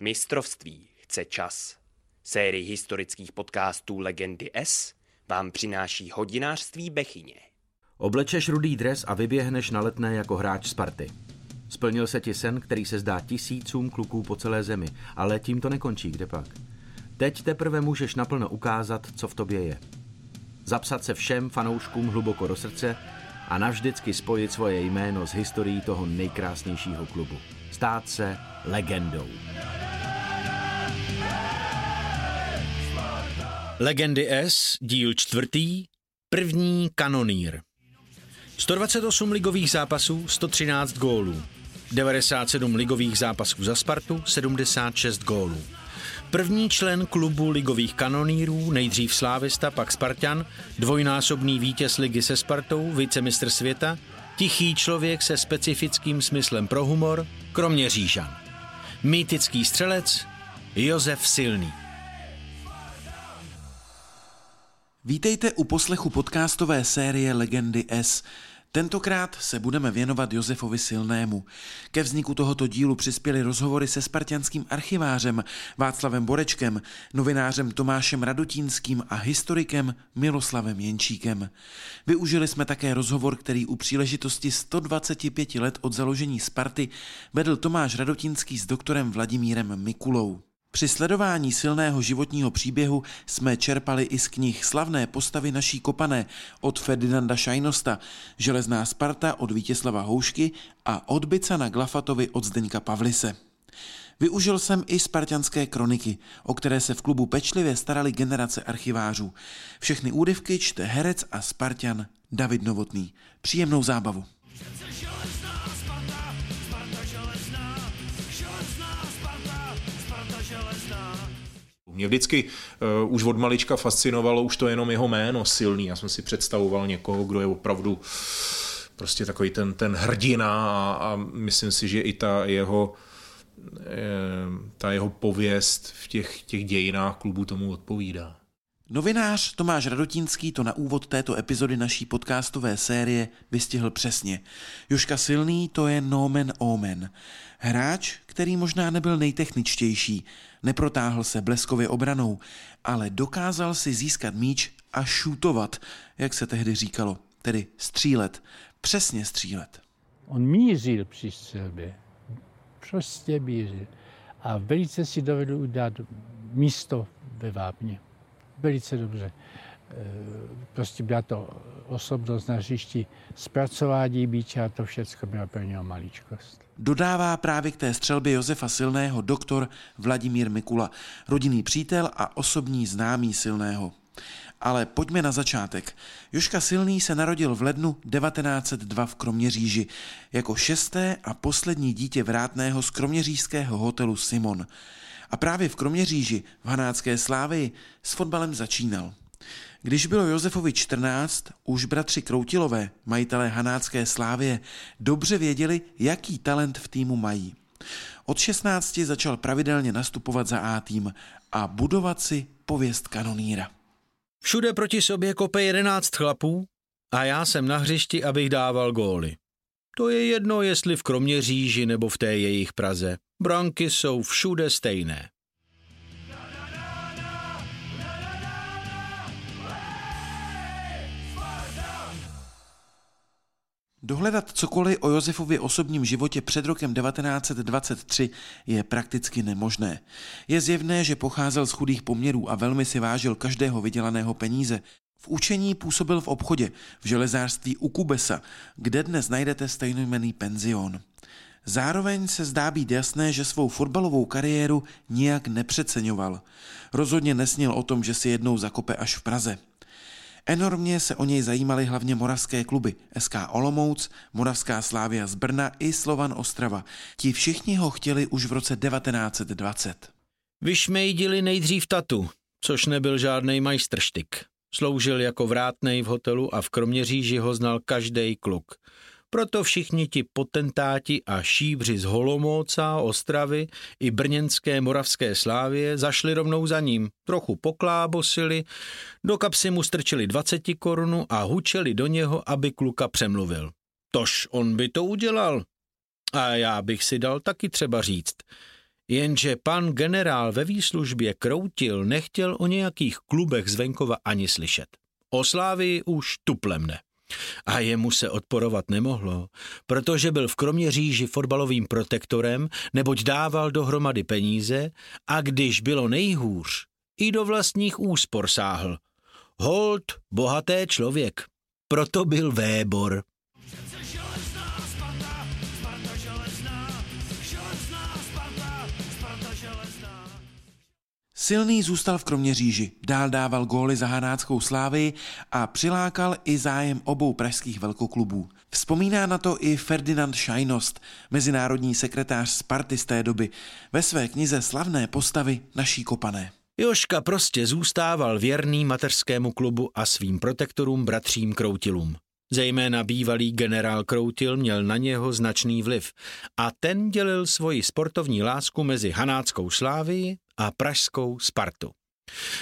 Mistrovství chce čas. Sérii historických podcastů Legendy S vám přináší hodinářství Bechyně. Oblečeš rudý dres a vyběhneš na letné jako hráč Sparty. Splnil se ti sen, který se zdá tisícům kluků po celé zemi, ale tím to nekončí, kde pak. Teď teprve můžeš naplno ukázat, co v tobě je. Zapsat se všem fanouškům hluboko do srdce a navždycky spojit svoje jméno s historií toho nejkrásnějšího klubu. Stát se legendou. Legendy S, díl čtvrtý, první kanonýr. 128 ligových zápasů, 113 gólů. 97 ligových zápasů za Spartu, 76 gólů. První člen klubu ligových kanonýrů, nejdřív Slávista, pak Spartan, dvojnásobný vítěz ligy se Spartou, vicemistr světa, tichý člověk se specifickým smyslem pro humor, kromě Řížan. Mýtický střelec Josef Silný. Vítejte u poslechu podcastové série Legendy S. Tentokrát se budeme věnovat Josefovi Silnému. Ke vzniku tohoto dílu přispěly rozhovory se spartianským archivářem Václavem Borečkem, novinářem Tomášem Radutínským a historikem Miloslavem Jenčíkem. Využili jsme také rozhovor, který u příležitosti 125 let od založení Sparty vedl Tomáš Radutínský s doktorem Vladimírem Mikulou. Při sledování silného životního příběhu jsme čerpali i z knih Slavné postavy naší kopané od Ferdinanda Šajnosta, Železná Sparta od Vítězslava Houšky a Odbyca na Glafatovi od Zdeňka Pavlise. Využil jsem i spartianské kroniky, o které se v klubu pečlivě starali generace archivářů. Všechny úryvky čte herec a Spartian David Novotný. Příjemnou zábavu. Mě vždycky uh, už od malička fascinovalo už to jenom jeho jméno silný. Já jsem si představoval někoho, kdo je opravdu prostě takový ten, ten hrdina a, a myslím si, že i ta jeho ta jeho pověst v těch, těch dějinách klubu tomu odpovídá. Novinář Tomáš Radotínský to na úvod této epizody naší podcastové série vystihl přesně. Joška Silný to je nomen omen. Hráč, který možná nebyl nejtechničtější, neprotáhl se bleskově obranou, ale dokázal si získat míč a šutovat, jak se tehdy říkalo, tedy střílet, přesně střílet. On mířil při střelbě, prostě mířil a velice si dovedl udělat místo ve vápně. Velice dobře. E, prostě byla to osobnost na hřišti, zpracování bíče a to všechno byla pro něho maličkost. Dodává právě k té střelbě Josefa Silného doktor Vladimír Mikula, rodinný přítel a osobní známý Silného. Ale pojďme na začátek. Joška Silný se narodil v lednu 1902 v Kroměříži jako šesté a poslední dítě vrátného z kroměřížského hotelu Simon. A právě v Kroměříži v Hanácké Slávii s fotbalem začínal. Když bylo Josefovi 14, už bratři Kroutilové, majitelé Hanácké Slávie, dobře věděli, jaký talent v týmu mají. Od 16 začal pravidelně nastupovat za A tým a budovat si pověst kanoníra. Všude proti sobě kope 11 chlapů a já jsem na hřišti, abych dával góly. To je jedno, jestli v Kroměříži nebo v té jejich Praze. Branky jsou všude stejné. Dohledat cokoliv o Josefově osobním životě před rokem 1923 je prakticky nemožné. Je zjevné, že pocházel z chudých poměrů a velmi si vážil každého vydělaného peníze. V učení působil v obchodě, v železářství u Kubesa, kde dnes najdete stejnojmený penzion. Zároveň se zdá být jasné, že svou fotbalovou kariéru nijak nepřeceňoval. Rozhodně nesnil o tom, že si jednou zakope až v Praze. Enormně se o něj zajímaly hlavně moravské kluby SK Olomouc, Moravská Slávia z Brna i Slovan Ostrava. Ti všichni ho chtěli už v roce 1920. Vyšmejdili nejdřív tatu, což nebyl žádný majstrštyk. Sloužil jako vrátnej v hotelu a v Kroměříži ho znal každý kluk. Proto všichni ti potentáti a šíbři z Holomóca, Ostravy i brněnské moravské slávě zašli rovnou za ním, trochu poklábosili, do kapsy mu strčili 20 korunu a hučeli do něho, aby kluka přemluvil. Tož on by to udělal. A já bych si dal taky třeba říct. Jenže pan generál ve výslužbě Kroutil nechtěl o nějakých klubech z venkova ani slyšet. O Slávii už tuplem ne. A jemu se odporovat nemohlo, protože byl v Kroměříži fotbalovým protektorem, neboť dával dohromady peníze a když bylo nejhůř, i do vlastních úspor sáhl. Hold, bohaté člověk. Proto byl Vébor. Silný zůstal v Kroměříži, dál dával góly za hanáckou slávy a přilákal i zájem obou pražských velkoklubů. Vzpomíná na to i Ferdinand Šajnost, mezinárodní sekretář Sparty z té doby, ve své knize Slavné postavy naší kopané. Joška prostě zůstával věrný mateřskému klubu a svým protektorům bratřím Kroutilům. Zejména bývalý generál Kroutil měl na něho značný vliv a ten dělil svoji sportovní lásku mezi hanáckou slávy a pražskou Spartu.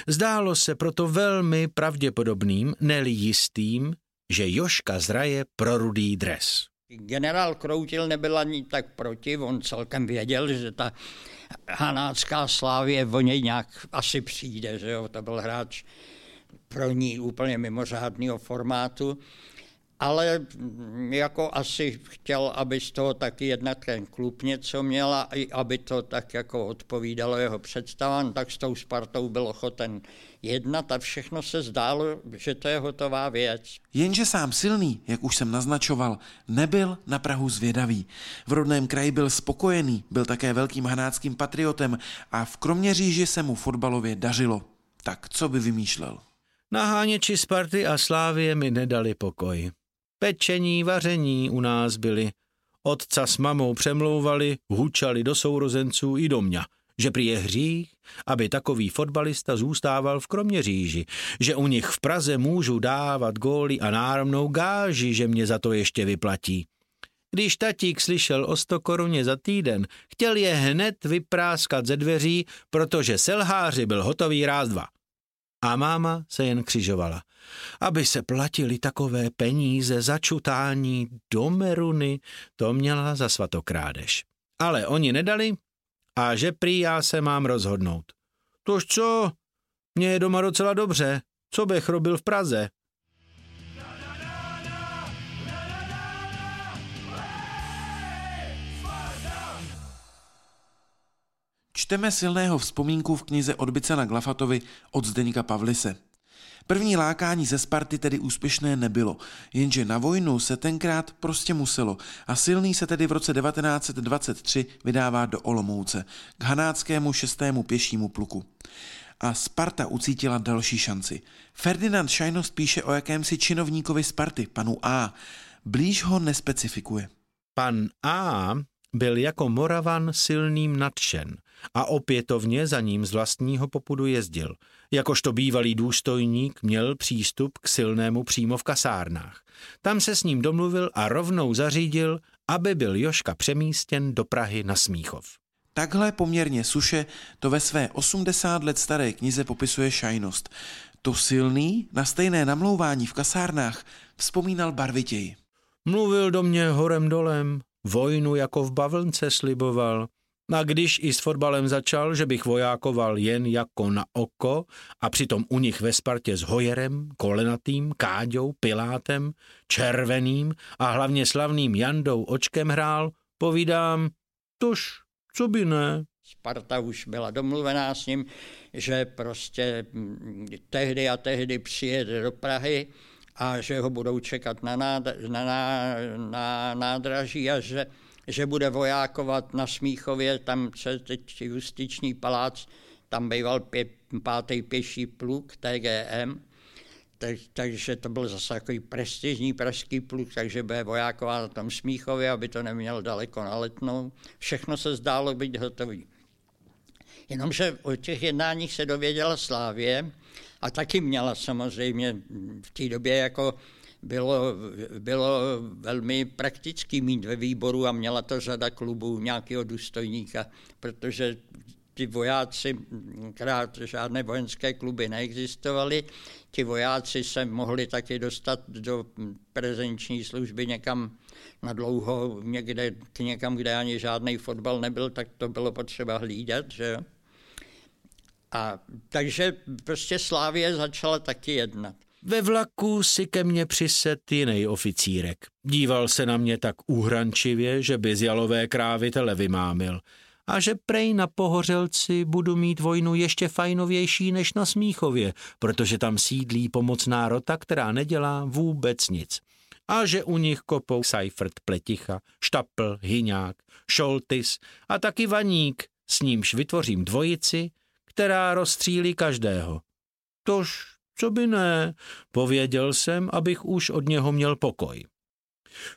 Zdálo se proto velmi pravděpodobným, neli jistým, že Joška zraje pro rudý dres. Generál Kroutil nebyl ani tak proti, on celkem věděl, že ta hanácká slávě o něj nějak asi přijde, že jo, to byl hráč pro ní úplně mimořádného formátu ale jako asi chtěl, aby z toho taky jednak ten klub něco měl a i aby to tak jako odpovídalo jeho představám, tak s tou Spartou byl ochoten jednat a všechno se zdálo, že to je hotová věc. Jenže sám silný, jak už jsem naznačoval, nebyl na Prahu zvědavý. V rodném kraji byl spokojený, byl také velkým hanáckým patriotem a v Kroměříži se mu fotbalově dařilo. Tak co by vymýšlel? Naháněči Sparty a Slávie mi nedali pokoj. Pečení, vaření u nás byli. Otca s mamou přemlouvali, hučali do sourozenců i do mě, že prý je hřích, aby takový fotbalista zůstával v Kroměříži, že u nich v Praze můžu dávat góly a náramnou gáži, že mě za to ještě vyplatí. Když tatík slyšel o sto koruně za týden, chtěl je hned vypráskat ze dveří, protože selháři byl hotový ráz dva. A máma se jen křižovala. Aby se platili takové peníze za čutání do meruny, to měla za svatokrádež. Ale oni nedali a že prý já se mám rozhodnout. Tož co? Mně je doma docela dobře. Co bych robil v Praze? Čteme silného vzpomínku v knize Odbice na Glafatovi od Zdeňka Pavlise. První lákání ze Sparty tedy úspěšné nebylo, jenže na vojnu se tenkrát prostě muselo a silný se tedy v roce 1923 vydává do Olomouce k hanáckému šestému pěšímu pluku. A Sparta ucítila další šanci. Ferdinand Šajnost píše o jakémsi činovníkovi Sparty, panu A. Blíž ho nespecifikuje. Pan A byl jako Moravan silným nadšen a opětovně za ním z vlastního popudu jezdil. Jakožto bývalý důstojník měl přístup k silnému přímo v kasárnách. Tam se s ním domluvil a rovnou zařídil, aby byl Joška přemístěn do Prahy na Smíchov. Takhle poměrně suše to ve své 80 let staré knize popisuje šajnost. To silný na stejné namlouvání v kasárnách vzpomínal barvitěji. Mluvil do mě horem dolem, vojnu jako v bavlnce sliboval. A když i s fotbalem začal, že bych vojákoval jen jako na oko a přitom u nich ve Spartě s Hojerem, Kolenatým, Káďou, Pilátem, Červeným a hlavně slavným Jandou Očkem hrál, povídám, tož co by ne. Sparta už byla domluvená s ním, že prostě mm, tehdy a tehdy přijede do Prahy a že ho budou čekat na, nád, na, na, na nádraží a že, že bude vojákovat na Smíchově, tam se teď justiční palác, tam býval pě, pátý pěší pluk TGM, tak, takže to byl zase takový prestižní pražský pluk, takže bude vojákovat na tom Smíchově, aby to neměl daleko na letnou. Všechno se zdálo být hotový. Jenomže o těch jednáních se dověděla Slávě, a taky měla samozřejmě v té době jako bylo, bylo velmi praktický mít ve výboru a měla to řada klubů nějakého důstojníka, protože ty vojáci, krát žádné vojenské kluby neexistovaly, ti vojáci se mohli taky dostat do prezenční služby někam na dlouho, někde, k někam, kde ani žádný fotbal nebyl, tak to bylo potřeba hlídat, že jo. A takže prostě Slávě začala taky jednat. Ve vlaku si ke mně přised jiný oficírek. Díval se na mě tak uhrančivě, že by z jalové krávy tele vymámil. A že prej na Pohořelci budu mít vojnu ještě fajnovější než na Smíchově, protože tam sídlí pomocná rota, která nedělá vůbec nic. A že u nich kopou Seifert Pleticha, Štapl, Hyňák, Šoltis a taky Vaník, s nímž vytvořím dvojici, která rozstřílí každého. Tož, co by ne, pověděl jsem, abych už od něho měl pokoj.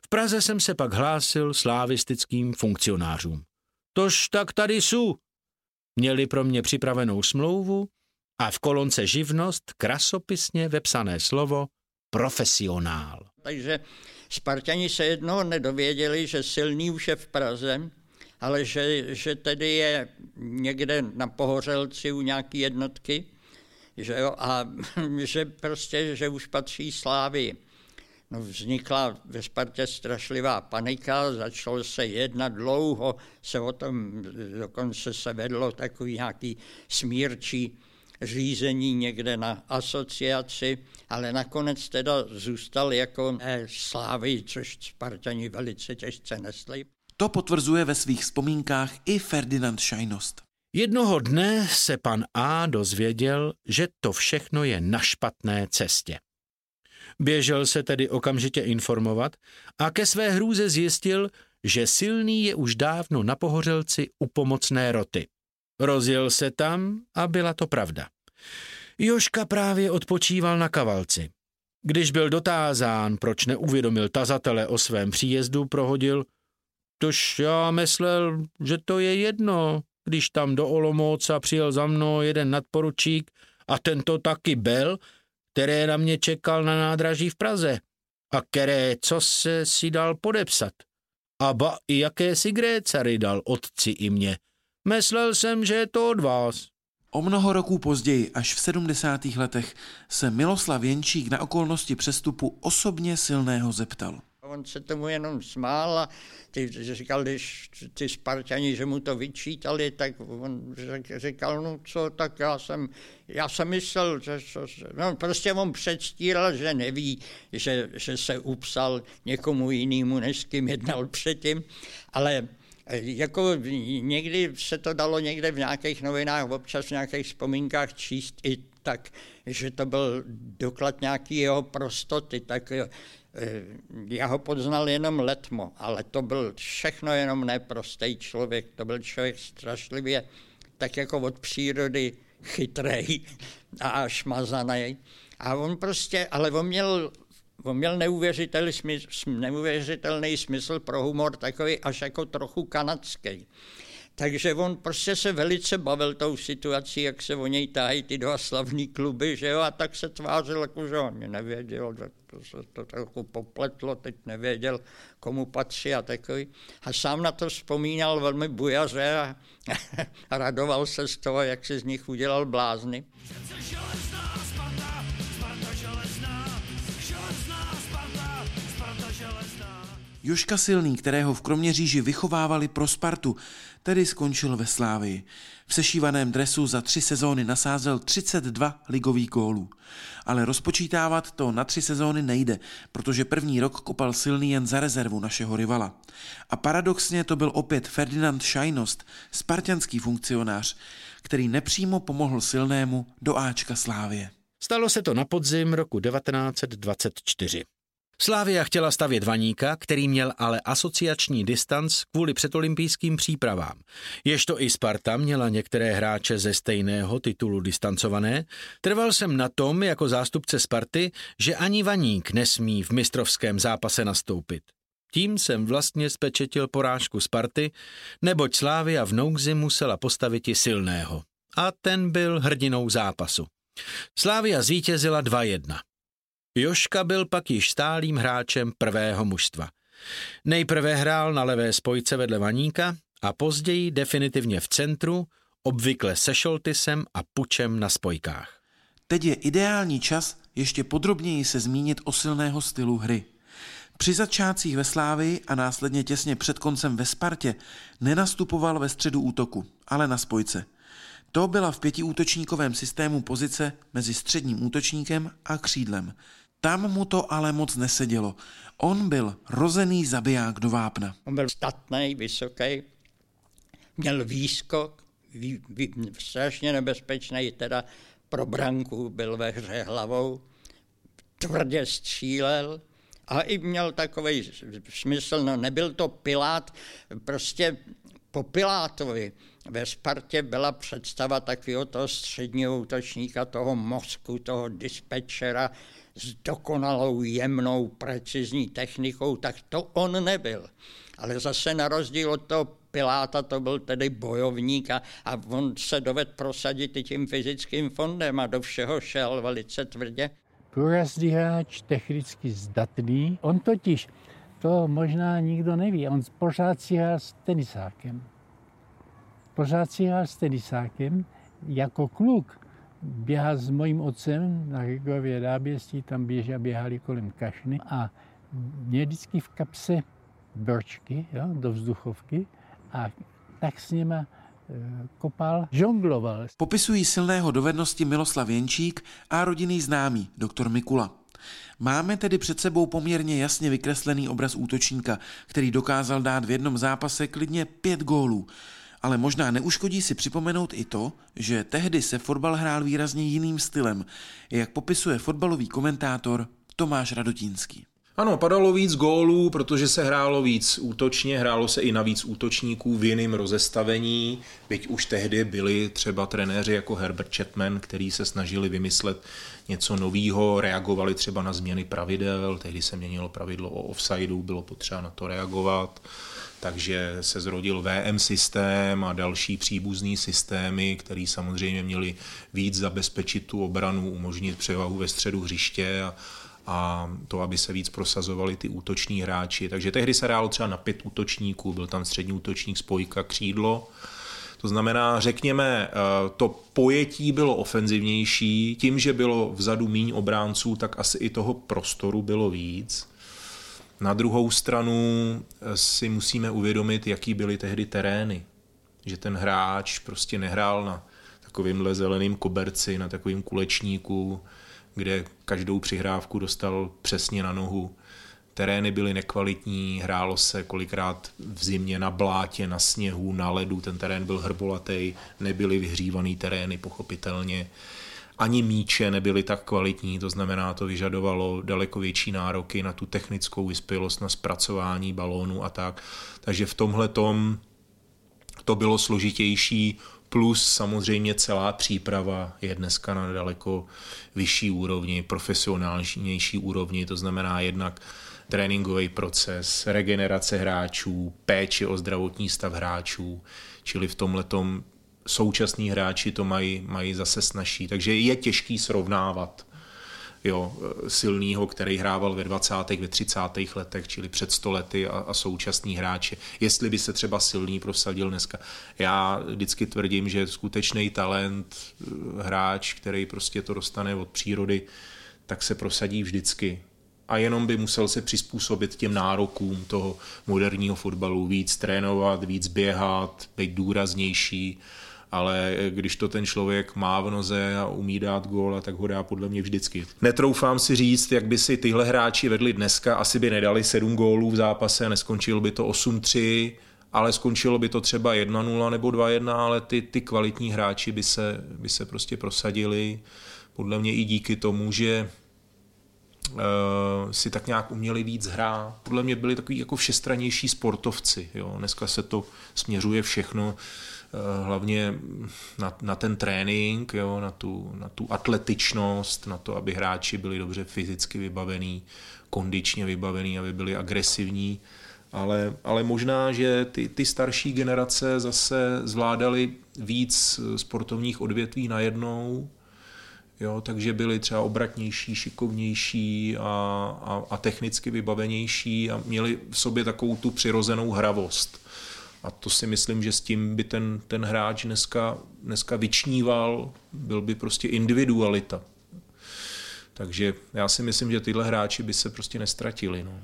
V Praze jsem se pak hlásil slávistickým funkcionářům. Tož tak tady jsou. Měli pro mě připravenou smlouvu a v kolonce živnost krasopisně vepsané slovo profesionál. Takže Spartani se jednoho nedověděli, že silný už je v Praze, ale že, že tedy je někde na Pohořelci u nějaké jednotky, že jo, a že prostě, že už patří Slávy. No, vznikla ve Spartě strašlivá panika, začalo se jednat dlouho, se o tom, dokonce se vedlo takový nějaký smírčí řízení někde na asociaci, ale nakonec teda zůstal jako slávy, což Spartani velice těžce nesli. To potvrzuje ve svých vzpomínkách i Ferdinand Šajnost. Jednoho dne se pan A dozvěděl, že to všechno je na špatné cestě. Běžel se tedy okamžitě informovat a ke své hrůze zjistil, že silný je už dávno na pohořelci u pomocné roty. Rozjel se tam a byla to pravda. Joška právě odpočíval na kavalci. Když byl dotázán, proč neuvědomil tazatele o svém příjezdu, prohodil – Tož já myslel, že to je jedno, když tam do Olomouca přijel za mnou jeden nadporučík a tento taky byl, které na mě čekal na nádraží v Praze a které co se si dal podepsat. A ba i jaké si grécary dal otci i mě. Myslel jsem, že je to od vás. O mnoho roků později, až v 70. letech, se Miloslav Jenčík na okolnosti přestupu osobně silného zeptal. On se tomu jenom smál a ty, říkal, když ty Spartani, že mu to vyčítali, tak on říkal, no co, tak já jsem, já jsem myslel, že, no prostě on předstíral, že neví, že, že se upsal někomu jinému, než s kým jednal předtím, ale e, jako někdy se to dalo někde v nějakých novinách, občas v nějakých vzpomínkách číst i tak, že to byl doklad nějaký jeho prostoty, tak Eh, já ho poznal jenom letmo, ale to byl všechno jenom neprostý člověk, to byl člověk strašlivě tak jako od přírody chytrej a šmazaný. A on prostě, ale on měl, on měl neuvěřitelný smysl, neuvěřitelný smysl pro humor, takový až jako trochu kanadský. Takže on prostě se velice bavil tou situací, jak se o něj tahají ty dva slavní kluby, že jo, a tak se tvářil, jako že on nevěděl, že to se to trochu popletlo, teď nevěděl, komu patří a takový. A sám na to vzpomínal velmi bujaře a, a radoval se z toho, jak se z nich udělal blázny. Joška Silný, kterého v Kroměříži vychovávali pro Spartu, tedy skončil ve Slávii. V sešívaném dresu za tři sezóny nasázel 32 ligových gólů. Ale rozpočítávat to na tři sezóny nejde, protože první rok kopal Silný jen za rezervu našeho rivala. A paradoxně to byl opět Ferdinand Šajnost, spartianský funkcionář, který nepřímo pomohl Silnému do Ačka Slávie. Stalo se to na podzim roku 1924. Slávia chtěla stavět vaníka, který měl ale asociační distanc kvůli předolympijským přípravám. Ježto i Sparta měla některé hráče ze stejného titulu distancované, trval jsem na tom jako zástupce Sparty, že ani vaník nesmí v mistrovském zápase nastoupit. Tím jsem vlastně spečetil porážku Sparty, neboť Slávia v nouzi musela postavit i silného. A ten byl hrdinou zápasu. Slávia zvítězila 2-1. Joška byl pak již stálým hráčem prvého mužstva. Nejprve hrál na levé spojce vedle Vaníka a později definitivně v centru obvykle se Šoltisem a Pučem na spojkách. Teď je ideální čas ještě podrobněji se zmínit o silného stylu hry. Při začátcích ve Slávii a následně těsně před koncem ve Spartě nenastupoval ve středu útoku, ale na spojce. To byla v pětiútočníkovém systému pozice mezi středním útočníkem a křídlem. Tam mu to ale moc nesedělo. On byl rozený zabiják do vápna. On byl statný, vysoký, měl výskok, vý, vý, strašně nebezpečný, teda pro branku byl ve hře hlavou, tvrdě střílel a i měl takový smysl, no nebyl to Pilát, prostě po Pilátovi ve Spartě byla představa takového toho středního útočníka, toho mozku, toho dispečera s dokonalou, jemnou, precizní technikou, tak to on nebyl. Ale zase na rozdíl od toho Piláta to byl tedy bojovník a, a on se doved prosadit i tím fyzickým fondem a do všeho šel velice tvrdě. Průrazný hráč, technicky zdatný. On totiž, to možná nikdo neví, on pořád si s tenisákem. Pořád si s tenisákem jako kluk. Běhá s mojím otcem na Rigově náběstí, tam běží a běhali kolem kašny a mě vždycky v kapse bročky jo, do vzduchovky a tak s něma eh, kopal, žongloval. Popisují silného dovednosti Miloslav Jenčík a rodinný známý, doktor Mikula. Máme tedy před sebou poměrně jasně vykreslený obraz útočníka, který dokázal dát v jednom zápase klidně pět gólů. Ale možná neuškodí si připomenout i to, že tehdy se fotbal hrál výrazně jiným stylem, jak popisuje fotbalový komentátor Tomáš Radotínský. Ano, padalo víc gólů, protože se hrálo víc útočně, hrálo se i na víc útočníků v jiném rozestavení, byť už tehdy byli třeba trenéři jako Herbert Chapman, který se snažili vymyslet něco nového, reagovali třeba na změny pravidel, tehdy se měnilo pravidlo o offsideu, bylo potřeba na to reagovat, takže se zrodil VM systém a další příbuzný systémy, které samozřejmě měly víc zabezpečit tu obranu, umožnit převahu ve středu hřiště a, a to, aby se víc prosazovali ty útoční hráči. Takže tehdy se hrálo třeba na pět útočníků, byl tam střední útočník, spojka, křídlo. To znamená, řekněme, eh, to pojetí bylo ofenzivnější, tím, že bylo vzadu míň obránců, tak asi i toho prostoru bylo víc. Na druhou stranu eh, si musíme uvědomit, jaký byly tehdy terény. Že ten hráč prostě nehrál na takovýmhle zeleným koberci, na takovým kulečníku, kde každou přihrávku dostal přesně na nohu. Terény byly nekvalitní, hrálo se kolikrát v zimě na blátě, na sněhu, na ledu, ten terén byl hrbolatý, nebyly vyhřívaný terény pochopitelně. Ani míče nebyly tak kvalitní, to znamená, to vyžadovalo daleko větší nároky na tu technickou vyspělost, na zpracování balónu a tak. Takže v tomhle tom to bylo složitější, plus samozřejmě celá příprava je dneska na daleko vyšší úrovni, profesionálnější úrovni, to znamená jednak tréninkový proces, regenerace hráčů, péče o zdravotní stav hráčů, čili v tomhle současní hráči to mají, mají zase snažší. Takže je těžký srovnávat jo, silného, který hrával ve 20. ve 30. letech, čili před 100 lety a, a současní hráče. Jestli by se třeba silný prosadil dneska. Já vždycky tvrdím, že skutečný talent, eh, hráč, který prostě to dostane od přírody, tak se prosadí vždycky. A jenom by musel se přizpůsobit těm nárokům toho moderního fotbalu, víc trénovat, víc běhat, být důraznější, ale když to ten člověk má v noze a umí dát gól, tak ho dá podle mě vždycky. Netroufám si říct, jak by si tyhle hráči vedli dneska, asi by nedali 7 gólů v zápase a neskončilo by to 8-3, ale skončilo by to třeba 1-0 nebo 2-1, ale ty, ty kvalitní hráči by se, by se prostě prosadili. Podle mě i díky tomu, že uh, si tak nějak uměli víc hrát. Podle mě byli takový jako všestranější sportovci. Jo. Dneska se to směřuje všechno Eh, hlavně na, na ten trénink, jo, na, tu, na tu atletičnost, na to, aby hráči byli dobře fyzicky vybavení, kondičně vybavení, aby byli agresivní, ale, ale možná, že ty, ty starší generace zase zvládaly víc sportovních odvětví najednou, jo, takže byli třeba obratnější, šikovnější a, a, a technicky vybavenější a měli v sobě takovou tu přirozenou hravost A to si myslím, že s tím by ten, ten hráč dneska, dneska vyčníval, byl by prostě individualita. Takže já si myslím, že tyhle hráči by se prostě nestratili. No.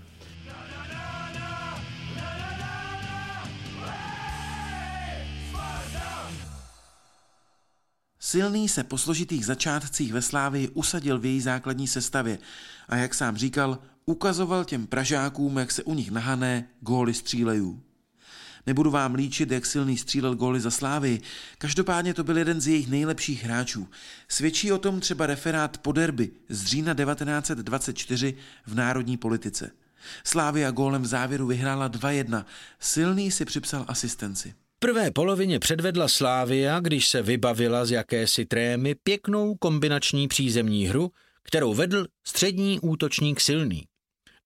Silný se po složitých začátcích ve Slávii usadil v její základní sestavě a jak sám říkal, ukazoval těm Pražákům, jak se u nich nahané góly střílejí. Nebudu vám líčit, jak silný střílel góly za Slávy, každopádně to byl jeden z jejich nejlepších hráčů. Svědčí o tom třeba referát po derby z října 1924 v národní politice. Slávia gólem v závěru vyhrála 2-1. Silný si připsal asistenci prvé polovině předvedla Slávia, když se vybavila z jakési trémy pěknou kombinační přízemní hru, kterou vedl střední útočník silný.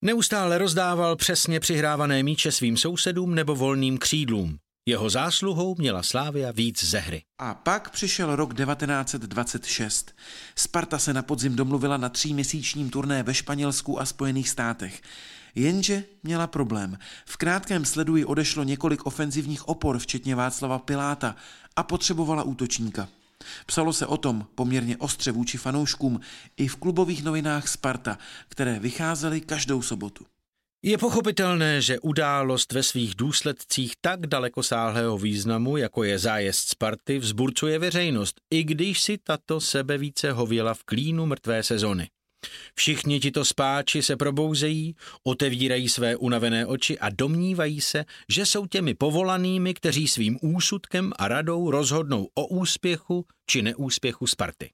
Neustále rozdával přesně přihrávané míče svým sousedům nebo volným křídlům. Jeho zásluhou měla Slávia víc ze hry. A pak přišel rok 1926. Sparta se na podzim domluvila na tříměsíčním turné ve Španělsku a Spojených státech. Jenže měla problém. V krátkém sledu ji odešlo několik ofenzivních opor, včetně Václava Piláta, a potřebovala útočníka. Psalo se o tom poměrně ostře vůči fanouškům i v klubových novinách Sparta, které vycházely každou sobotu. Je pochopitelné, že událost ve svých důsledcích tak dalekosáhlého významu, jako je zájezd Sparty, vzburcuje veřejnost, i když si tato sebe více hověla v klínu mrtvé sezony. Všichni tito spáči se probouzejí, otevírají své unavené oči a domnívají se, že jsou těmi povolanými, kteří svým úsudkem a radou rozhodnou o úspěchu či neúspěchu Sparty.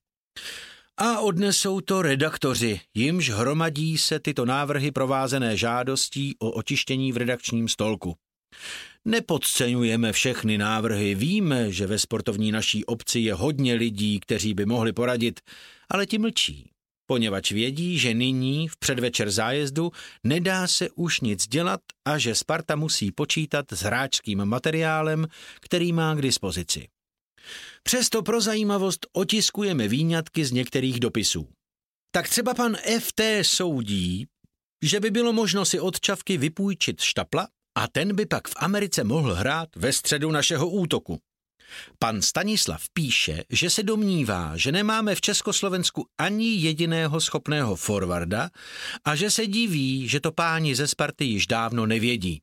A odnesou to redaktoři, jimž hromadí se tyto návrhy provázené žádostí o očištění v redakčním stolku. Nepodceňujeme všechny návrhy, víme, že ve sportovní naší obci je hodně lidí, kteří by mohli poradit, ale ti mlčí poněvadž vědí, že nyní v předvečer zájezdu nedá se už nic dělat a že Sparta musí počítat s hráčským materiálem, který má k dispozici. Přesto pro zajímavost otiskujeme výňatky z některých dopisů. Tak třeba pan FT soudí, že by bylo možno si od Čavky vypůjčit štapla a ten by pak v Americe mohl hrát ve středu našeho útoku. Pan Stanislav píše, že se domnívá, že nemáme v Československu ani jediného schopného forwarda a že se diví, že to páni ze Sparty již dávno nevědí.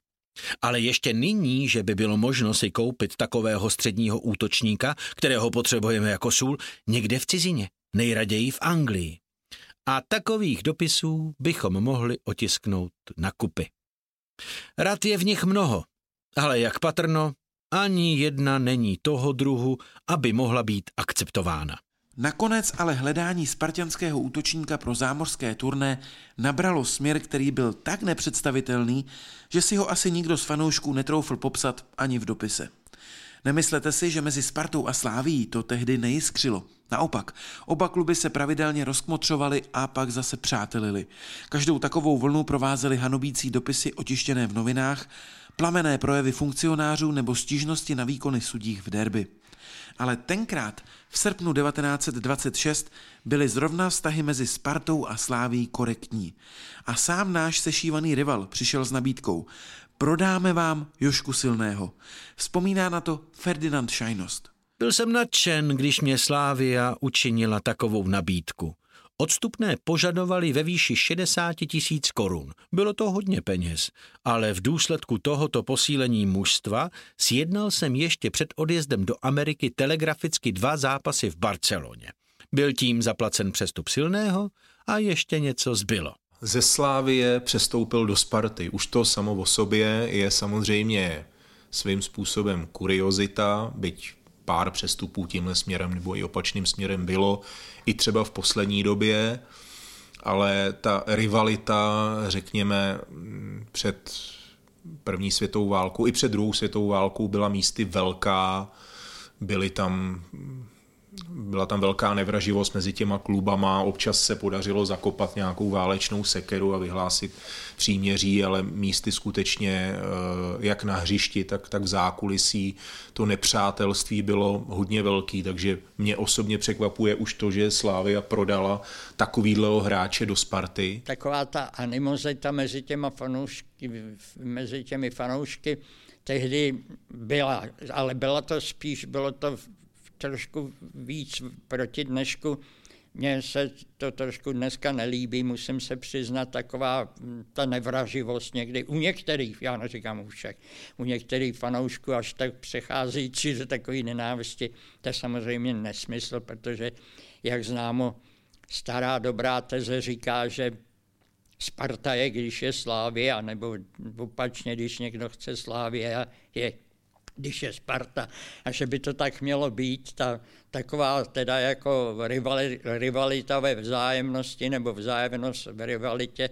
Ale ještě nyní, že by bylo možno si koupit takového středního útočníka, kterého potřebujeme jako sůl, někde v cizině, nejraději v Anglii. A takových dopisů bychom mohli otisknout na kupy. Rad je v nich mnoho, ale jak patrno, ani jedna není toho druhu, aby mohla být akceptována. Nakonec ale hledání spartianského útočníka pro zámořské turné nabralo směr, který byl tak nepředstavitelný, že si ho asi nikdo z fanoušků netroufl popsat ani v dopise. Nemyslete si, že mezi Spartou a Sláví to tehdy nejiskřilo. Naopak, oba kluby se pravidelně rozkmotřovali a pak zase přátelili. Každou takovou vlnu provázely hanobící dopisy otištěné v novinách, plamené projevy funkcionářů nebo stížnosti na výkony sudích v derby. Ale tenkrát, v srpnu 1926, byly zrovna vztahy mezi Spartou a Sláví korektní. A sám náš sešívaný rival přišel s nabídkou. Prodáme vám Jošku Silného. Vzpomíná na to Ferdinand Šajnost. Byl jsem nadšen, když mě Slávia učinila takovou nabídku. Odstupné požadovali ve výši 60 tisíc korun. Bylo to hodně peněz, ale v důsledku tohoto posílení mužstva sjednal jsem ještě před odjezdem do Ameriky telegraficky dva zápasy v Barceloně. Byl tím zaplacen přestup silného a ještě něco zbylo. Ze Slávie přestoupil do Sparty. Už to samo o sobě je samozřejmě svým způsobem kuriozita, byť pár přestupů tímhle směrem nebo i opačným směrem bylo, i třeba v poslední době, ale ta rivalita, řekněme, před první světovou válkou i před druhou světovou válkou byla místy velká, byly tam byla tam velká nevraživost mezi těma klubama, občas se podařilo zakopat nějakou válečnou sekeru a vyhlásit příměří, ale místy skutečně eh, jak na hřišti, tak, tak v zákulisí to nepřátelství bylo hodně velký, takže mě osobně překvapuje už to, že Slávia prodala takovýhleho hráče do Sparty. Taková ta animozita mezi těma fanoušky, mezi těmi fanoušky tehdy byla, ale bylo to spíš, bylo to trošku víc proti dnešku. Mně se to trošku dneska nelíbí, musím se přiznat, taková ta nevraživost někdy u některých, já neříkám u všech, u některých fanoušků až tak přecházející do takové nenávisti, to je samozřejmě nesmysl, protože, jak známo, stará dobrá teze říká, že Sparta je, když je Slávě, nebo opačně, když někdo chce Slávě, je když je Sparta. A že by to tak mělo být, ta, taková teda jako rivali, rivalita ve vzájemnosti nebo vzájemnost v rivalitě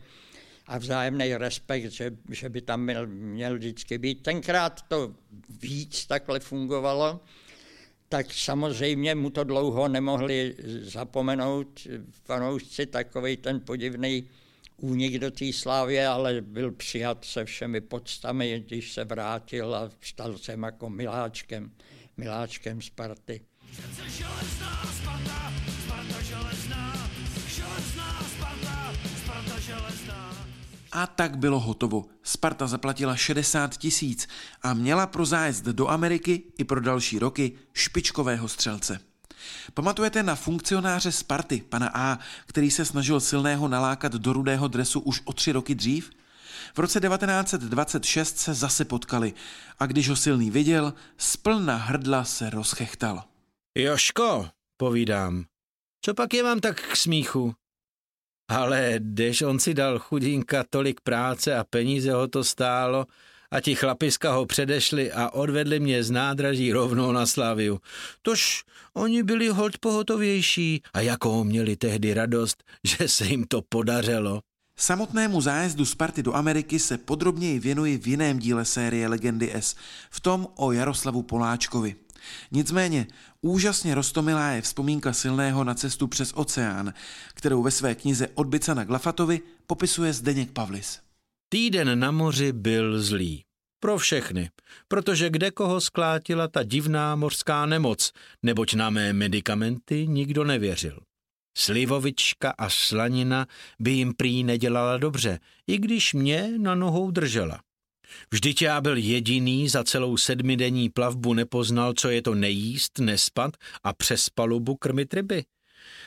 a vzájemný respekt, že, že by tam měl, měl vždycky být. Tenkrát to víc takhle fungovalo, tak samozřejmě mu to dlouho nemohli zapomenout fanoušci, takový ten podivný únik do té slávě, ale byl přijat se všemi podstami, když se vrátil a stal jsem jako miláčkem, miláčkem Sparty. A tak bylo hotovo. Sparta zaplatila 60 tisíc a měla pro zájezd do Ameriky i pro další roky špičkového střelce. Pamatujete na funkcionáře Sparty, pana A, který se snažil silného nalákat do rudého dresu už o tři roky dřív? V roce 1926 se zase potkali a když ho silný viděl, splna hrdla se rozchechtal. Joško, povídám, co pak je vám tak k smíchu? Ale když on si dal chudinka tolik práce a peníze ho to stálo, a ti chlapiska ho předešli a odvedli mě z nádraží rovnou na Slaviu. Tož oni byli holt pohotovější a jakou měli tehdy radost, že se jim to podařilo. Samotnému zájezdu Sparty do Ameriky se podrobněji věnuji v jiném díle série Legendy S, v tom o Jaroslavu Poláčkovi. Nicméně úžasně roztomilá je vzpomínka silného na cestu přes oceán, kterou ve své knize Odbyca na Glafatovi popisuje Zdeněk Pavlis. Týden na moři byl zlý. Pro všechny, protože kde koho sklátila ta divná mořská nemoc, neboť na mé medicamenty nikdo nevěřil. Slivovička a slanina by jim prý nedělala dobře, i když mě na nohou držela. Vždyť já byl jediný za celou sedmidenní plavbu nepoznal, co je to nejíst, nespat a přes palubu krmit ryby.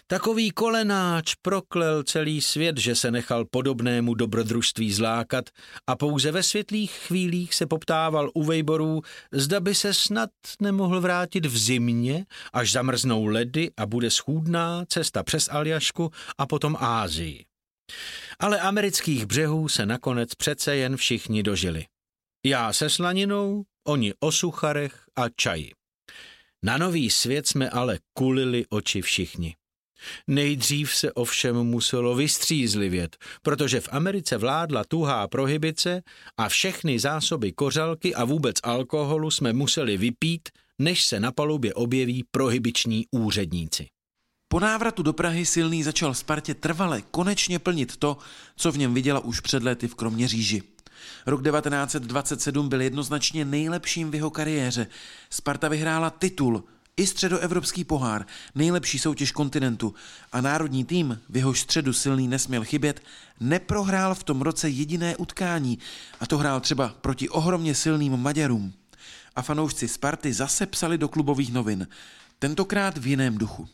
Takový kolenáč proklel celý svět, že se nechal podobnému dobrodružství zlákat a pouze ve světlých chvílích se poptával u vejborů, zda by se snad nemohl vrátit v zimě, až zamrznou ledy a bude schůdná cesta přes Aljašku a potom Ázii. Ale amerických břehů se nakonec přece jen všichni dožili. Já se slaninou, oni o sucharech a čaji. Na nový svět jsme ale kulili oči všichni. Nejdřív se ovšem muselo vystřízlivět, protože v Americe vládla tuhá prohibice a všechny zásoby kořalky a vůbec alkoholu jsme museli vypít, než se na palubě objeví prohibiční úředníci. Po návratu do Prahy silný začal Spartě trvale konečně plnit to, co v něm viděla už před lety v Kroměříži. Rok 1927 byl jednoznačně nejlepším v jeho kariéře. Sparta vyhrála titul, i středoevropský pohár, nejlepší soutěž kontinentu a národní tým, v jehož středu silný nesměl chybět, neprohrál v tom roce jediné utkání a to hrál třeba proti ohromně silným Maďarům. A fanoušci Sparty zase psali do klubových novin, tentokrát v jiném duchu.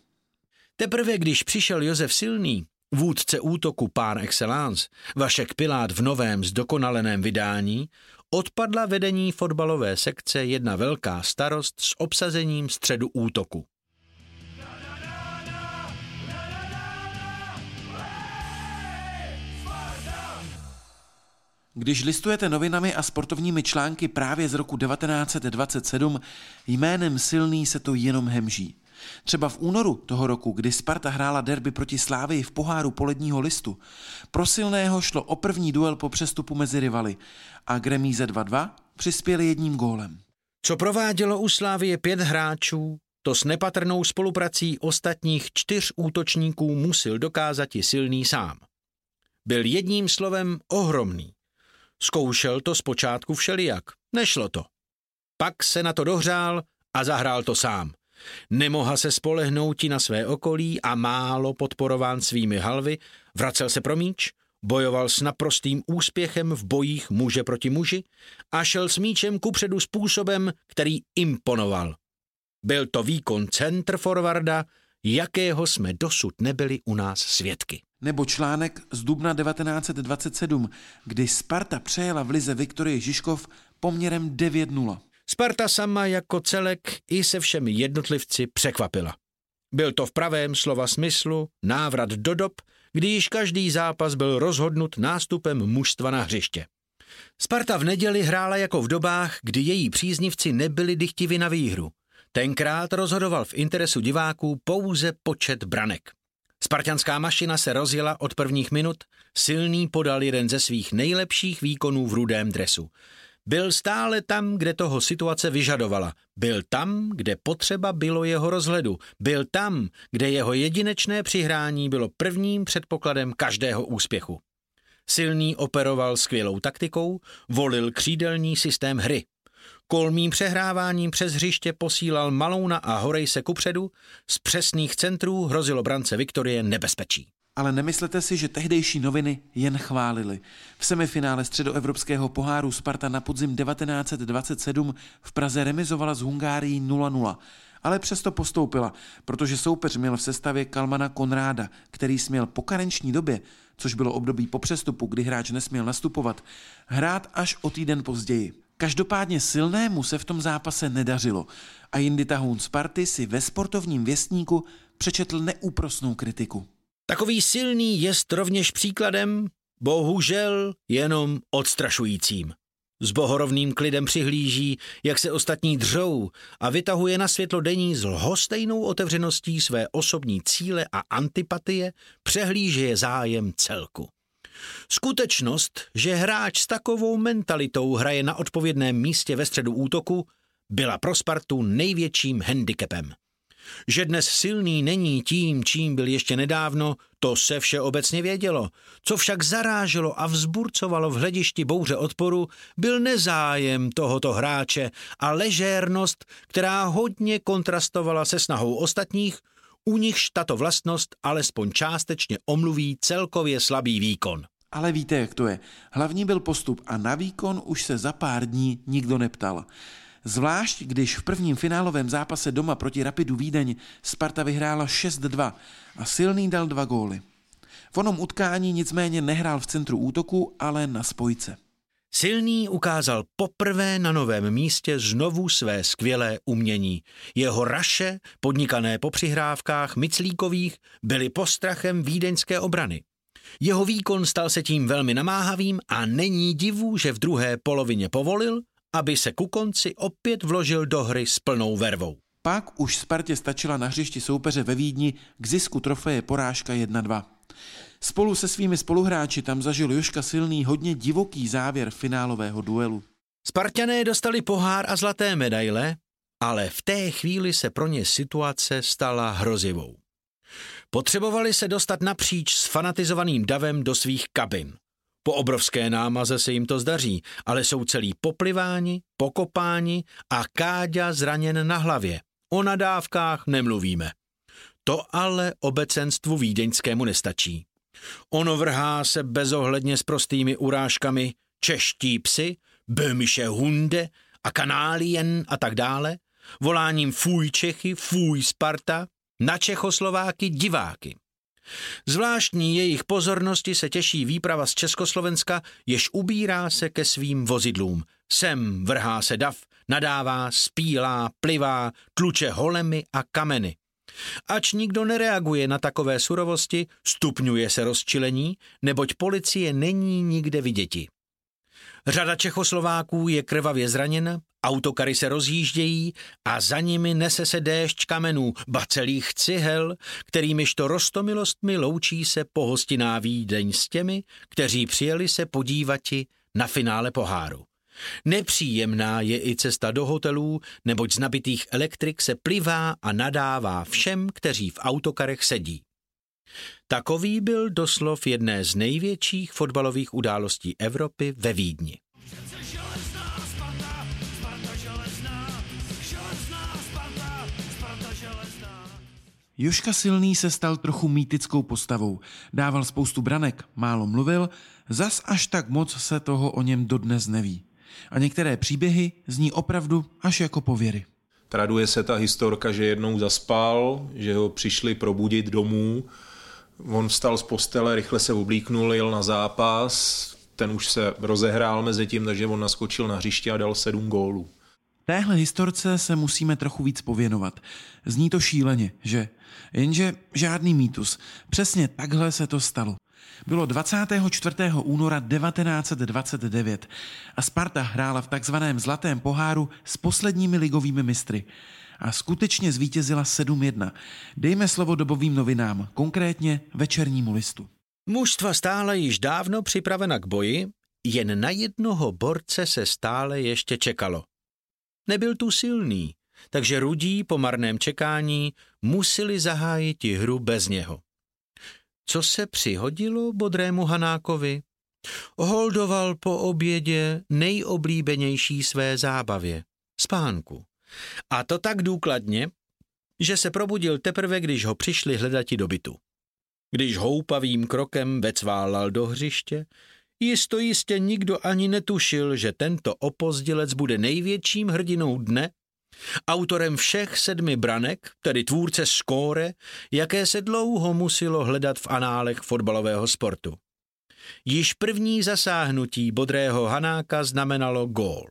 Teprve když přišel Josef Silný, vůdce útoku par excellence, Vašek Pilát v novém zdokonaleném vydání, odpadla vedení fotbalové sekce jedna velká starost s obsazením středu útoku. Když listujete novinami a sportovními články právě z roku 1927, jménem silný se to jenom hemží. Třeba v únoru toho roku, kdy Sparta hrála derby proti Slávii v poháru poledního listu, pro silného šlo o první duel po přestupu mezi rivaly a k remíze 2-2 přispěli jedním gólem. Co provádělo u Slávie pět hráčů, to s nepatrnou spoluprací ostatních čtyř útočníků musel dokázat i silný sám. Byl jedním slovem ohromný. Zkoušel to zpočátku všelijak, nešlo to. Pak se na to dohřál a zahrál to sám. Nemoha se spolehnout na své okolí a málo podporován svými halvy, vracel se pro míč, bojoval s naprostým úspěchem v bojích muže proti muži a šel s míčem kupředu způsobem, který imponoval. Byl to výkon centrforwarda, jakého jsme dosud nebyli u nás svědky. Nebo článek z dubna 1927, kdy Sparta přejela v lize Viktorie Žižkov poměrem 9-0. Sparta sama jako celek i se všemi jednotlivci překvapila. Byl to v pravém slova smyslu návrat do dob, kdy již každý zápas byl rozhodnut nástupem mužstva na hřiště. Sparta v neděli hrála jako v dobách, kdy její příznivci nebyli dychtivi na výhru. Tenkrát rozhodoval v interesu diváků pouze počet branek. Spartanská mašina se rozjela od prvních minut, silný podal jeden ze svých nejlepších výkonů v rudém dresu. Byl stále tam, kde toho situace vyžadovala. Byl tam, kde potřeba bylo jeho rozhledu. Byl tam, kde jeho jedinečné přihrání bylo prvním předpokladem každého úspěchu. Silný operoval skvělou taktikou, volil křídelní systém hry. Kolmým přehráváním přes hřiště posílal Malouna a Horej se kupředu, z přesných centrů hrozilo brance Viktorie nebezpečí. Ale nemyslete si, že tehdejší noviny jen chválili. V semifinále středoevropského poháru Sparta na podzim 1927 v Praze remizovala s Hungárií 0-0 ale přesto postoupila, protože soupeř měl v sestavě Kalmana Konráda, který směl po karenční době, což bylo období po přestupu, kdy hráč nesměl nastupovat, hrát až o týden později. Každopádně silnému se v tom zápase nedařilo a Jindy Tahoun Sparty si ve sportovním věstníku přečetl neúprosnou kritiku. Takový silný je rovněž příkladem, bohužel jenom odstrašujícím. S bohorovným klidem přihlíží, jak se ostatní dřou a vytahuje na světlo denní s lhostejnou otevřeností své osobní cíle a antipatie, přehlíže zájem celku. Skutečnost, že hráč s takovou mentalitou hraje na odpovědném místě ve středu útoku, byla pro Spartu největším handicapem. Že dnes silný není tím, čím byl ještě nedávno, to se všeobecně vědělo. Co však zaráželo a vzburcovalo v hledišti bouře odporu, byl nezájem tohoto hráče a ležérnost, která hodně kontrastovala se snahou ostatních, u nichž tato vlastnost alespoň částečně omluví celkově slabý výkon. Ale víte, jak to je. Hlavní byl postup a na výkon už se za pár dní nikdo neptal. Zvlášť, když v prvním finálovém zápase doma proti Rapidu Vídeň Sparta vyhrála 6-2 a silný dal dva góly. V onom utkání nicméně nehrál v centru útoku, ale na spojce. Silný ukázal poprvé na novém místě znovu své skvělé umění. Jeho raše, podnikané po přihrávkách Miclíkových, byly postrachem vídeňské obrany. Jeho výkon stal se tím velmi namáhavým a není divu, že v druhé polovině povolil, aby se ku konci opět vložil do hry s plnou vervou. Pak už Spartě stačila na hřišti soupeře ve Vídni k zisku trofeje porážka 1-2. Spolu se svými spoluhráči tam zažil Joška Silný hodně divoký závěr finálového duelu. Spartané dostali pohár a zlaté medaile, ale v té chvíli se pro ně situace stala hrozivou. Potřebovali se dostat napříč s fanatizovaným davem do svých kabin. Po obrovské námaze se jim to zdaří, ale jsou celý popliváni, pokopáni a Káďa zraněn na hlavě. O nadávkách nemluvíme. To ale obecenstvu vídeňskému nestačí. Ono vrhá se bezohledně s prostými urážkami čeští psy, bömische hunde a kanálien a tak dále, voláním fuj Čechy, fuj Sparta, na Čechoslováky diváky. Zvláštní jejich pozornosti se těší výprava z Československa, jež ubírá se ke svým vozidlům. Sem vrhá se dav, nadává, spílá, plivá, tluče holemy a kameny. Ač nikdo nereaguje na takové surovosti, stupňuje se rozčilení, neboť policie není nikde viděti. Řada Čechoslováků je krvavě zraněna, autokary se rozjíždějí a za nimi nese se déšť kamenů, ba celých cihel, kterýmiž to rostomilostmi loučí se pohostinná Vídeň s těmi, kteří přijeli se podívati na finále poháru. Nepříjemná je i cesta do hotelů, neboť z nabitých elektrik se plivá a nadává všem, kteří v autokarech sedí. Takový byl doslov jedné z největších fotbalových událostí Evropy ve Vídni. Joška Silný se stal trochu mýtickou postavou. Dával spoustu branek, málo mluvil, zas až tak moc se toho o něm dodnes neví. A některé příběhy zní opravdu až jako pověry. Traduje se ta historka, že jednou zaspal, že ho přišli probudit domů. On vstal z postele, rychle se oblíknul, jel na zápas, ten už se rozehrál mezi tím, takže on naskočil na hřiště a dal sedm gólů. Téhle historce se musíme trochu víc pověnovat. Zní to šíleně, že? Jenže žádný mýtus. Přesně takhle se to stalo. Bylo 24. února 1929 a Sparta hrála v takzvaném Zlatém poháru s posledními ligovými mistry a skutečně zvítězila 7-1. Dejme slovo dobovým novinám, konkrétně večernímu listu. Mužstva stále již dávno připravena k boji, jen na jednoho borce se stále ještě čekalo. Nebyl tu silný, takže rudí po marném čekání museli zahájit hru bez něho. Co se přihodilo bodrému Hanákovi? Holdoval po obědě nejoblíbenější své zábavě – spánku. A to tak důkladně, že se probudil teprve, když ho přišli hledati do bytu. Když houpavým krokem vecválal do hřiště, jisto jistě nikdo ani netušil, že tento opozdilec bude největším hrdinou dne, autorem všech sedmi branek, tedy tvůrce skóre, jaké se dlouho muselo hledat v análech fotbalového sportu. Již první zasáhnutí bodrého Hanáka znamenalo gól.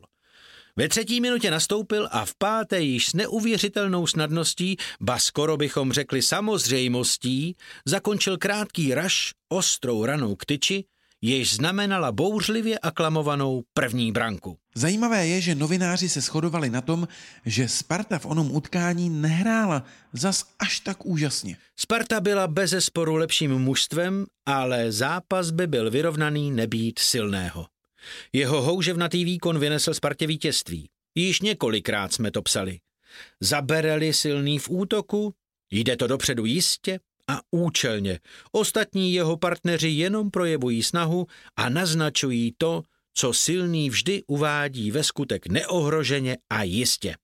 Ve třetí minutě nastoupil a v páté již s neuvěřitelnou snadností, ba skoro bychom řekli samozřejmostí, zakončil krátký raš ostrou ranou k tyči, jež znamenala bouřlivě aklamovanou první branku. Zajímavé je, že novináři se shodovali na tom, že Sparta v onom utkání nehrála zas až tak úžasně. Sparta byla bez sporu lepším mužstvem, ale zápas by byl vyrovnaný nebýt silného. Jeho houževnatý výkon vynesl Spartě vítězství. Již několikrát jsme to psali. Zabereli silný v útoku, jde to dopředu jistě a účelně. Ostatní jeho partneři jenom projevují snahu a naznačují to, co silný vždy uvádí ve skutek neohroženě a jistě.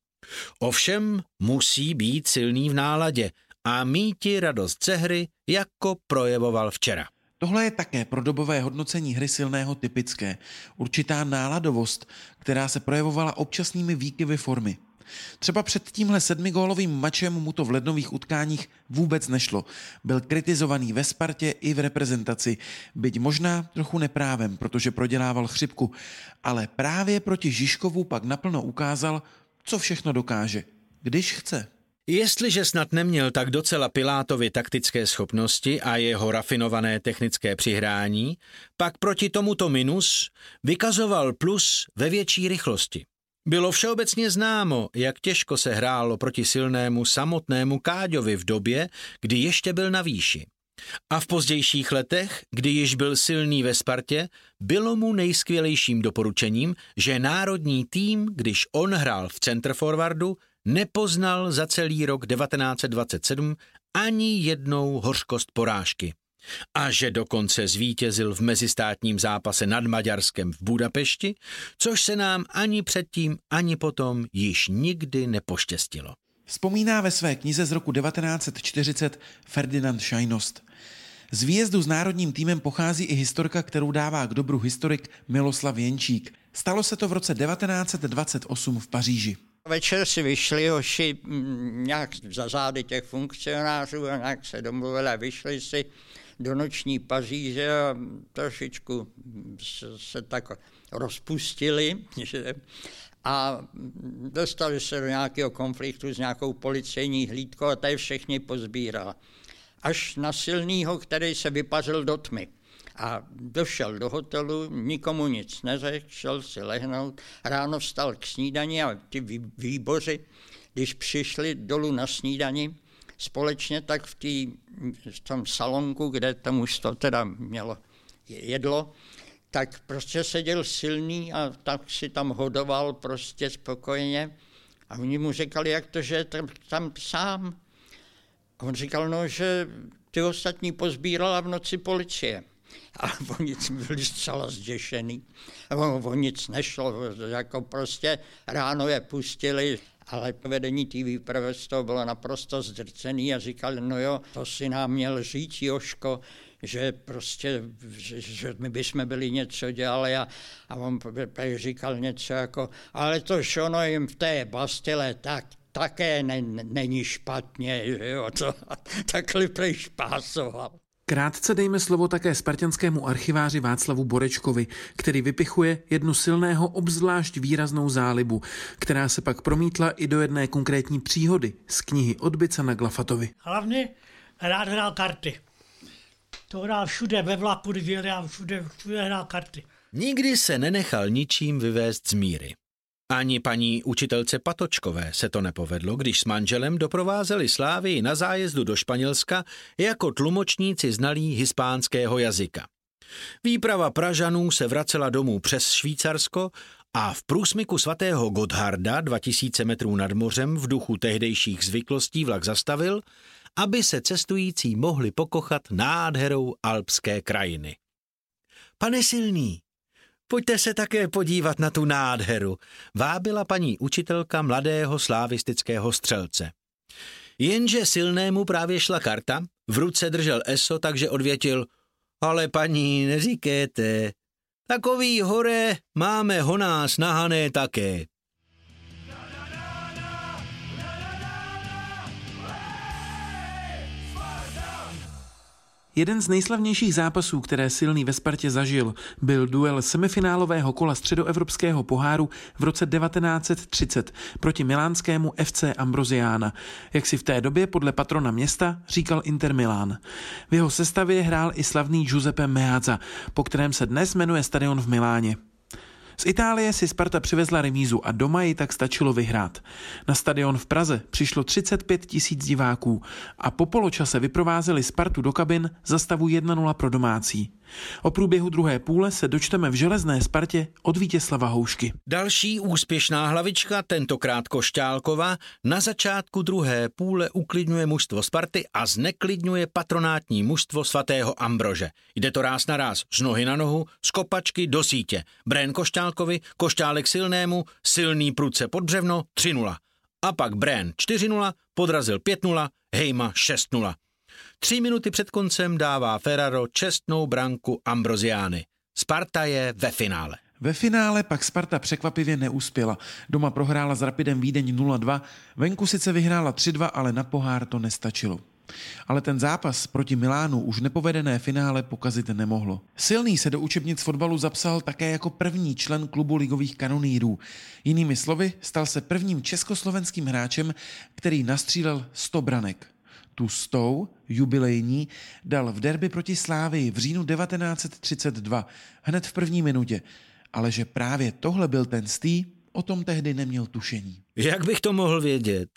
Ovšem musí být silný v náladě a míti radost ze hry, jako projevoval včera. Tohle je také pro dobové hodnocení hry silného typické. Určitá náladovost, která se projevovala občasnými výkyvy formy. Třeba před tímhle sedmigólovým mačem mu to v lednových utkáních vůbec nešlo. Byl kritizovaný ve Spartě i v reprezentaci, byť možná trochu neprávem, protože prodělával chřipku, ale právě proti Žižkovu pak naplno ukázal, co všechno dokáže, když chce. Jestliže snad neměl tak docela Pilátovi taktické schopnosti a jeho rafinované technické přihrání, pak proti tomuto minus vykazoval plus ve větší rychlosti. Bylo všeobecně známo, jak těžko se hrálo proti silnému samotnému Káďovi v době, kdy ještě byl na výši. A v pozdějších letech, kdy již byl silný ve Spartě, bylo mu nejskvělejším doporučením, že národní tým, když on hrál v centerforwardu, nepoznal za celý rok 1927 ani jednou hořkost porážky. A že dokonce zvítězil v mezistátním zápase nad Maďarskem v Budapešti, což se nám ani předtím, ani potom již nikdy nepoštěstilo. Vzpomíná ve své knize z roku 1940 Ferdinand Šajnost. Z výjezdu s národním týmem pochází i historka, kterou dává k dobru historik Miloslav Jenčík. Stalo se to v roce 1928 v Paříži. Večer si vyšli hoši mm, nějak za zády těch funkcionářů a nějak se domluvili a vyšli si do noční Paříže a trošičku se tak rozpustili, že, a dostali se do nějakého konfliktu s nějakou policejní hlídkou a tady všechny pozbíral. Až na silného, který se vypařil do tmy. A došel do hotelu, nikomu nic neřekl, šel si lehnout, ráno vstal k snídani a ty výboři, když přišli dolů na snídani, společně tak v, tý, v tom salonku, kde tam už to teda mělo jedlo, tak prostě seděl silný a tak si tam hodoval prostě spokojeně. A oni mu říkali, jak to, že je tam, tam sám. A on říkal, no, že ty ostatní pozbírala v noci policie. A oni byli zcela zděšený. O, o nic nešlo, jako prostě ráno je pustili ale vedení té výpravy z toho bylo naprosto zdrcený a říkal, no jo, to si nám měl říct, Joško, že prostě, že, že my bychom byli něco dělali a, a on říkal něco jako, ale to ono jim v té bastile tak také ne, není špatně, jo, to takhle prej špásoval. Krátce dejme slovo také spartianskému archiváři Václavu Borečkovi, který vypichuje jednu silného, obzvlášť výraznou zálibu, která se pak promítla i do jedné konkrétní příhody z knihy Odbyca na Glafatovi. Hlavně rád hrál karty. To hrál všude, ve vlaku, když hrál všude, všude hrál karty. Nikdy se nenechal ničím vyvést z míry. Ani paní učitelce Patočkové se to nepovedlo, když s manželem doprovázeli Slávy na zájezdu do Španělska jako tlumočníci znalí hispánského jazyka. Výprava Pražanů se vracela domů přes Švýcarsko a v průsmyku svatého Gotharda 2000 metrů nad mořem v duchu tehdejších zvyklostí vlak zastavil, aby se cestující mohli pokochat nádherou alpské krajiny. Pane Silný, Pojďte se také podívat na tu nádheru, vábila paní učitelka mladého slávistického střelce. Jenže silnému právě šla karta, v ruce držel eso, takže odvětil, ale paní, neříkéte, takový hore máme ho nás nahané také. Jeden z nejslavnějších zápasů, které silný ve Spartě zažil, byl duel semifinálového kola středoevropského poháru v roce 1930 proti milánskému FC Ambrosiana, jak si v té době podle patrona města říkal Inter Milán. V jeho sestavě hrál i slavný Giuseppe Meazza, po kterém se dnes jmenuje stadion v Miláně. Z Itálie si Sparta přivezla remízu a doma ji tak stačilo vyhrát. Na stadion v Praze přišlo 35 tisíc diváků a po poločase vyprovázeli Spartu do kabin za stavu 1-0 pro domácí. O průběhu druhé půle se dočteme v železné Spartě od Vítězslava Houšky. Další úspěšná hlavička, tentokrát Košťálkova, na začátku druhé půle uklidňuje mužstvo Sparty a zneklidňuje patronátní mužstvo svatého Ambrože. Jde to ráz na ráz, z nohy na nohu, z kopačky do sítě. Brén Košťálkovi, Košťálek silnému, silný prudce pod břevno 3-0. A pak Brén 4-0, podrazil 5-0, Hejma 6-0. Tři minuty před koncem dává Ferraro čestnou branku Ambroziány. Sparta je ve finále. Ve finále pak Sparta překvapivě neuspěla. Doma prohrála s Rapidem Vídeň 0-2, venku sice vyhrála 3-2, ale na pohár to nestačilo. Ale ten zápas proti Milánu už nepovedené finále pokazit nemohlo. Silný se do učebnic fotbalu zapsal také jako první člen klubu ligových kanonýrů. Jinými slovy, stal se prvním československým hráčem, který nastřílel 100 branek tu stou jubilejní dal v derby proti Slávii v říjnu 1932, hned v první minutě. Ale že právě tohle byl ten stý, o tom tehdy neměl tušení. Jak bych to mohl vědět?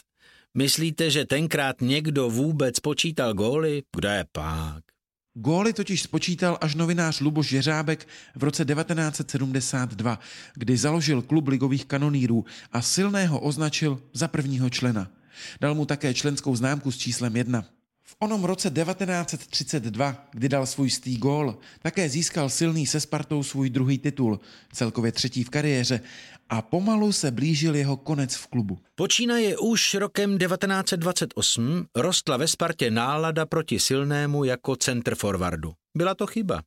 Myslíte, že tenkrát někdo vůbec počítal góly? Kde je pák? Góly totiž spočítal až novinář Luboš Jeřábek v roce 1972, kdy založil klub ligových kanonýrů a silného označil za prvního člena. Dal mu také členskou známku s číslem 1. V onom roce 1932, kdy dal svůj stý gól, také získal silný se Spartou svůj druhý titul, celkově třetí v kariéře, a pomalu se blížil jeho konec v klubu. Počínaje už rokem 1928 rostla ve Spartě nálada proti silnému jako center forwardu. Byla to chyba.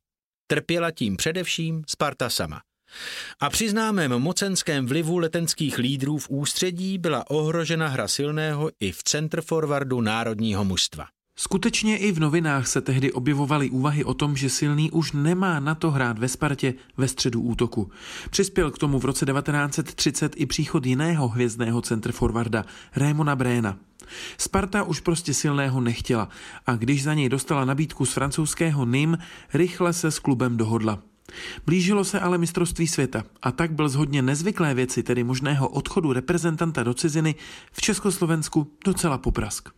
Trpěla tím především Sparta sama. A při známém mocenském vlivu letenských lídrů v ústředí byla ohrožena hra silného i v centrforwardu národního mužstva. Skutečně i v novinách se tehdy objevovaly úvahy o tom, že silný už nemá na to hrát ve Spartě ve středu útoku. Přispěl k tomu v roce 1930 i příchod jiného hvězdného centrforwarda, Raymona Bréna. Sparta už prostě silného nechtěla a když za něj dostala nabídku z francouzského Nim, rychle se s klubem dohodla. Blížilo se ale mistrovství světa a tak byl z hodně nezvyklé věci, tedy možného odchodu reprezentanta do ciziny, v Československu docela poprask.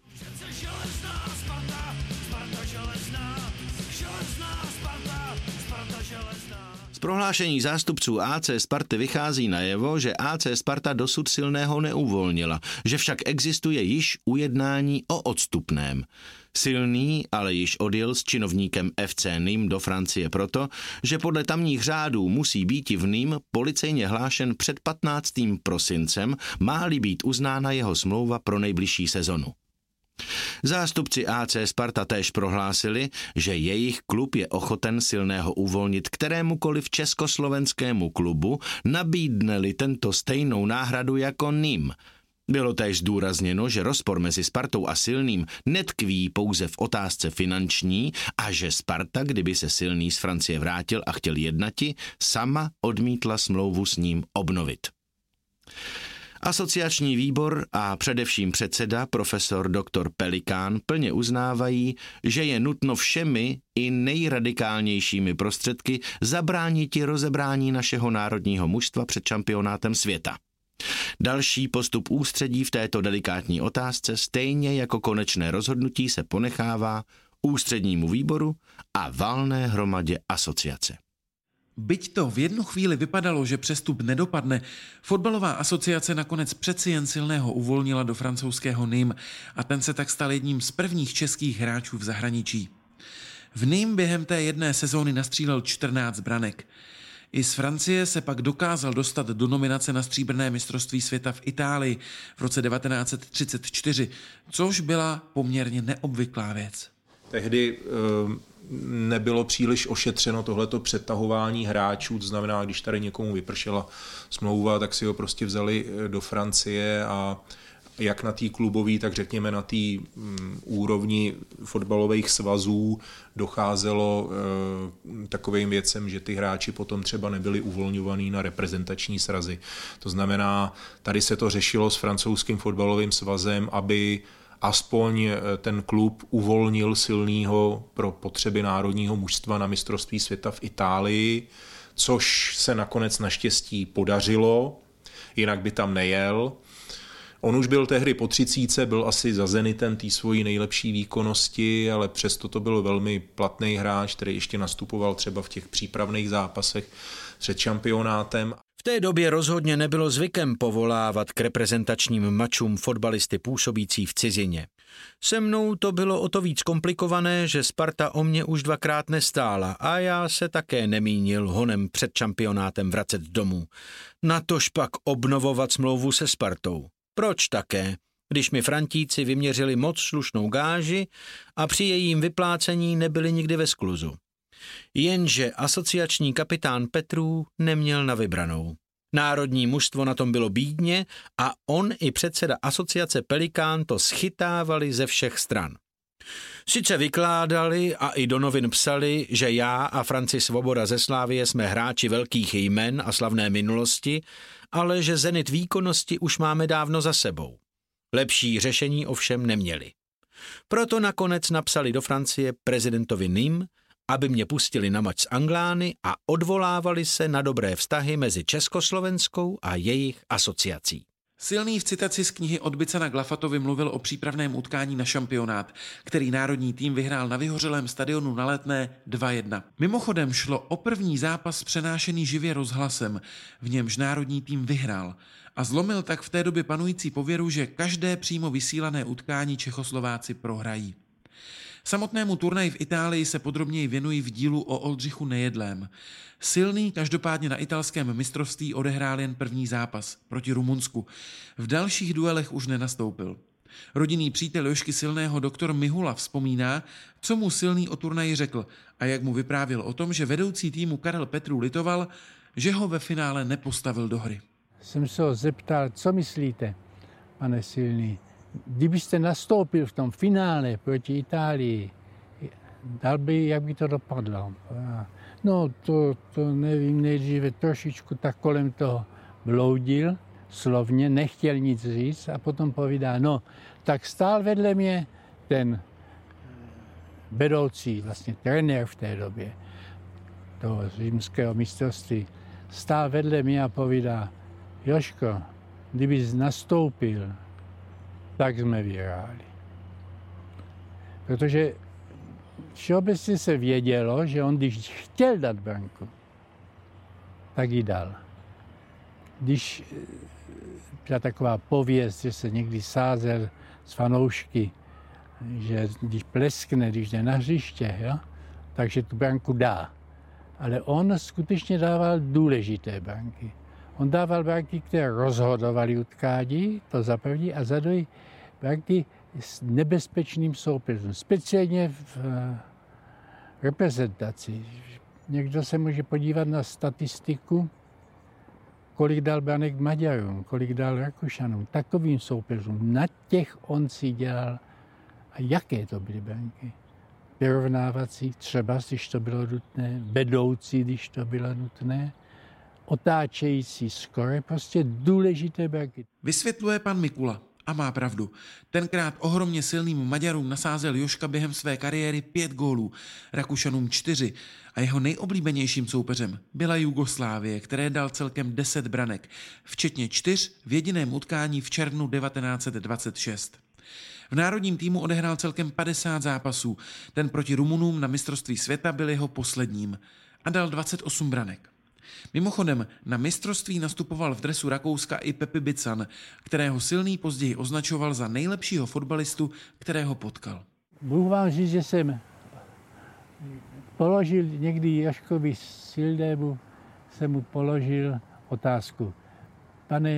prohlášení zástupců AC Sparty vychází najevo, že AC Sparta dosud silného neuvolnila, že však existuje již ujednání o odstupném. Silný ale již odjel s činovníkem FC Nîmes do Francie proto, že podle tamních řádů musí být v Nîmes policejně hlášen před 15. prosincem, má-li být uznána jeho smlouva pro nejbližší sezonu. Zástupci AC Sparta též prohlásili, že jejich klub je ochoten silného uvolnit kterémukoliv československému klubu, nabídne-li tento stejnou náhradu jako ním. Bylo též zdůrazněno, že rozpor mezi Spartou a Silným netkví pouze v otázce finanční a že Sparta, kdyby se Silný z Francie vrátil a chtěl jednati, sama odmítla smlouvu s ním obnovit. Asociační výbor a především předseda profesor dr. Pelikán plně uznávají, že je nutno všemi i nejradikálnějšími prostředky zabránit rozebrání našeho národního mužstva před šampionátem světa. Další postup ústředí v této delikátní otázce stejně jako konečné rozhodnutí se ponechává ústřednímu výboru a valné hromadě asociace. Byť to v jednu chvíli vypadalo, že přestup nedopadne, fotbalová asociace nakonec přeci jen silného uvolnila do francouzského Nîmes a ten se tak stal jedním z prvních českých hráčů v zahraničí. V Nîmes během té jedné sezóny nastřílel 14 branek. I z Francie se pak dokázal dostat do nominace na stříbrné mistrovství světa v Itálii v roce 1934, což byla poměrně neobvyklá věc. Tehdy eh, nebylo příliš ošetřeno tohleto přetahování hráčů, to znamená, když tady někomu vypršela smlouva, tak si ho prostě vzali eh, do Francie a jak na té klubové, tak řekněme na té mm, úrovni fotbalových svazů docházelo e, takovým věcem, že ty hráči potom třeba nebyli uvolňovaní na reprezentační srazy. To znamená, tady se to řešilo s francouzským fotbalovým svazem, aby aspoň eh, ten klub uvolnil silného pro potřeby národního mužstva na mistrovství světa v Itálii, což se nakonec naštěstí podařilo, jinak by tam nejel. On už byl tehdy po třicíce, byl asi za Zenitem té svojí nejlepší výkonnosti, ale přesto to byl velmi platný hráč, který ještě nastupoval třeba v těch přípravných zápasech před šampionátem. V té době rozhodně nebylo zvykem povolávat k reprezentačním mačům fotbalisty působící v cizině. Se mnou to bylo o to víc komplikované, že Sparta o mě už dvakrát nestála a já se také nemínil honem před šampionátem vracet domů. Natož pak obnovovat smlouvu se Spartou. Proč také? Když mi Frantíci vyměřili moc slušnou gáži a při jejím vyplácení nebyli nikdy ve skluzu. Jenže asociační kapitán Petrů neměl na vybranou. Národní mužstvo na tom bylo bídně a on i předseda asociace Pelikán to schytávali ze všech stran. Sice vykládali a i do novin psali, že já a Franci Svoboda ze Slávie jsme hráči velkých jmen a slavné minulosti, ale že zenit výkonnosti už máme dávno za sebou. Lepší řešení ovšem neměli. Proto nakonec napsali do Francie prezidentovi Nim, aby mě pustili na mač z Anglány a odvolávali se na dobré vztahy mezi Československou a jejich asociací. Silný v citaci z knihy od Bicana Glafatovi mluvil o přípravném utkání na šampionát, který národní tým vyhrál na vyhořelém stadionu na letné 2-1. Mimochodem šlo o první zápas přenášený živě rozhlasem, v němž národní tým vyhrál a zlomil tak v té době panující pověru, že každé přímo vysílané utkání Čechoslováci prohrají. Samotnému turnaji v Itálii se podrobněji věnují v dílu o Oldřichu Nejedlém. Silný každopádně na italském mistrovství odehrál jen první zápas proti Rumunsku. V dalších duelech už nenastoupil. Rodinný přítel Jošky Silného doktor Mihula vzpomíná, co mu Silný o turnaji řekl a jak mu vyprávěl o tom, že vedoucí týmu Karel Petru litoval, že ho ve finále nepostavil do hry. Jsem se ho zeptal, co myslíte, pane Silný, kdybyste nastoupil v tom finále proti Itálii, dal by, jak by to dopadlo? No to, to nevím, nejdříve trošičku tak kolem toho bloudil, slovně, nechtěl nic říct a potom povídá, no, tak stál vedle mě ten vedoucí, vlastně trenér v té době toho římského mistrovství, stál vedle mě a povídá, Joško, kdybys nastoupil tak jsme vyhráli. Protože všeobecně se vědělo, že on, když chtěl dát branku, tak ji dal. Když byla taková pověst, že se někdy sázel s fanoušky, že když pleskne, když jde na hřiště, jo, takže tu branku dá. Ale on skutečně dával důležité branky. On dával branky, které rozhodovaly utkání, to za první, a za druhý branky s nebezpečným soupeřem, speciálně v eh, reprezentaci. Někdo se může podívat na statistiku, kolik dal branek Maďarům, kolik dal Rakušanům, takovým soupeřům. Na těch on si dělal a jaké to byly branky. Vyrovnávací, třeba když to bylo nutné, vedoucí, když to bylo nutné, otáčející skore, prostě důležité branky. Vysvětluje pan Mikula. A má pravdu. Tenkrát ohromně silným Maďarům nasázel Joška během své kariéry pět gólů, Rakušanům čtyři a jeho nejoblíbenějším soupeřem byla Jugoslávie, které dal celkem deset branek, včetně čtyř v jediném utkání v červnu 1926. V národním týmu odehrál celkem 50 zápasů, ten proti Rumunům na mistrovství světa byl jeho posledním a dal 28 branek. Mimochodem, na mistrovství nastupoval v dresu Rakouska i Pepi Bican, kterého silný později označoval za nejlepšího fotbalistu, kterého potkal. Bůh vám říct, že jsem položil někdy Jaškovi Silnému, jsem mu položil otázku. Pane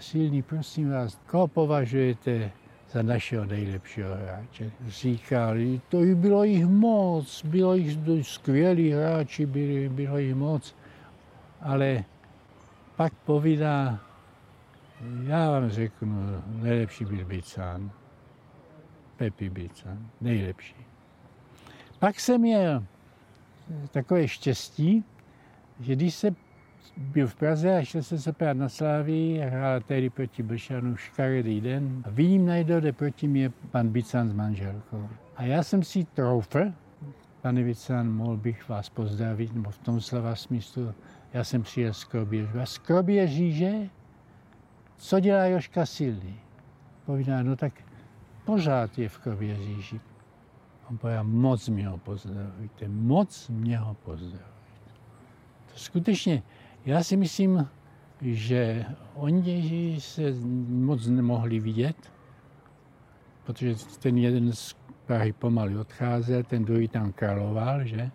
Silný, prosím vás, koho považujete za našeho nejlepšího hráče? Říkal, to bylo jich moc, bylo jich skvělí hráči, bylo jich moc ale pak povídá, já vám řeknu, nejlepší byl Bicán. Pepi Bicán, nejlepší. Pak jsem měl takové štěstí, že když se byl v Praze a šel jsem se pát na Slávii a hrál tehdy proti Blšanu škaredý den. A vidím najednou, jde proti mě pan Bicán s manželkou. A já jsem si troufl, pane Bicán, mohl bych vás pozdravit, nebo v tom slova smyslu, já jsem přijel z Kroběží. A z Kroběžíže, co dělá Joška Silný? Povídá, no tak pořád je v Kroběžíži. On povídá, moc mě ho pozdravujte, moc mě ho pozdravujte. To skutečně, já si myslím, že oni se moc nemohli vidět, protože ten jeden z Prahy pomalu odcházel, ten druhý tam královal, že?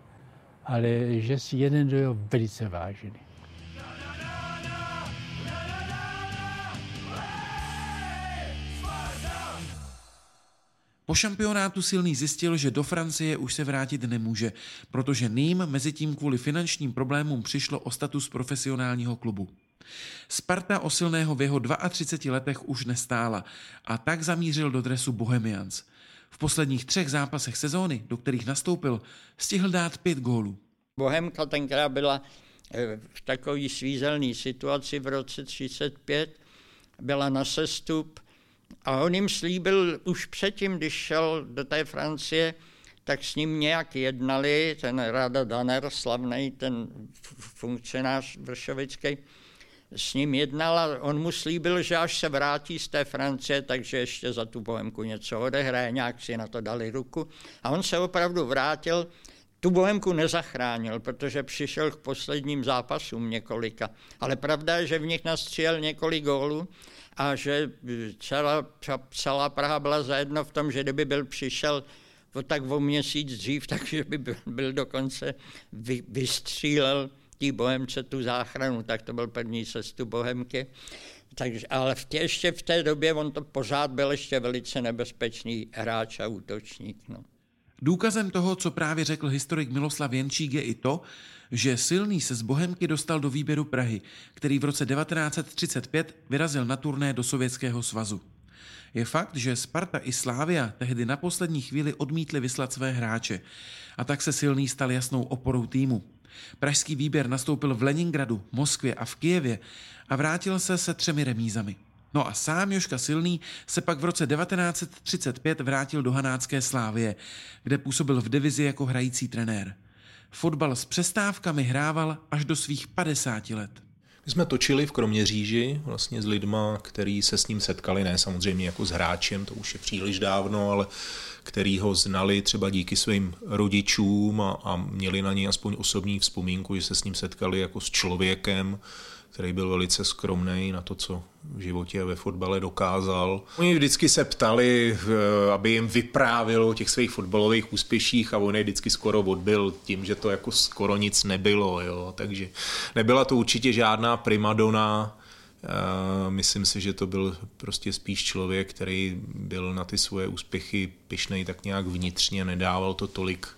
Ale že si jeden druhého velice vážili. Po šampionátu silný zjistil, že do Francie už se vrátit nemůže, protože Ným mezi tím kvůli finančním problémům přišlo o status profesionálního klubu. Sparta o silného v jeho 32 letech už nestála a tak zamířil do dresu Bohemians – v posledních třech zápasech sezóny, do kterých nastoupil, stihl dát pět gólů. Bohemka tenkrát byla eh, v takové svízelné situaci v roce 35, byla na sestup a on jim slíbil už předtím, když šel do té Francie, tak s ním nějak jednali, ten Rada Daner, slavný ten funkcionář vršovický, s ním jednal a on mu slíbil, že až se vrátí z té Francie, takže ještě za tu bohemku něco odehraje, nějak si na to dali ruku. A on se opravdu vrátil, tu bohemku nezachránil, protože přišel k posledním zápasům několika. Ale pravda je, že v nich nastřílel několik gólů a že celá, celá Praha byla zajedno v tom, že kdyby byl přišel o tak o měsíc dřív, takže by byl, byl dokonce vy, vystřílel té Bohemce tu záchranu, tak to byl první cestu Bohemky. Takže, ale v tě, ještě v té době on to pořád byl ještě velice nebezpečný hráč a útočník. No. Důkazem toho, co právě řekl historik Miloslav Jenčík, je i to, že Silný se z Bohemky dostal do výběru Prahy, který v roce 1935 vyrazil na turné do Sovětského svazu. Je fakt, že Sparta i Slávia tehdy na poslední chvíli odmítli vyslat své hráče a tak se Silný stal jasnou oporou týmu. Pražský výběr nastoupil v Leningradu, Moskvě a v Kijevě a vrátil se se třemi remízami. No a sám Joška Silný se pak v roce 1935 vrátil do Hanácké Slávie, kde působil v divizi jako hrající trenér. Fotbal s přestávkami hrával až do svých 50 let. My jsme točili v Kroměříži vlastně s lidma, který se s ním setkali, ne samozřejmě jako s hráčem, to už je příliš dávno, ale který ho znali třeba díky svým rodičům a, a měli na něj aspoň osobní vzpomínku, že se s ním setkali jako s člověkem, který byl velice skromný na to, co v životě ve fotbale dokázal. Oni vždycky se ptali, eh, aby jim vyprávěl o těch svých fotbalových úspěších a on je vždycky skoro odbil tím, že to jako skoro nic nebylo. Jo. Takže nebyla to určitě žádná primadona, eh, Myslím si, že to byl prostě spíš člověk, který byl na ty svoje úspěchy pišnej tak nějak vnitřně, nedával to tolik,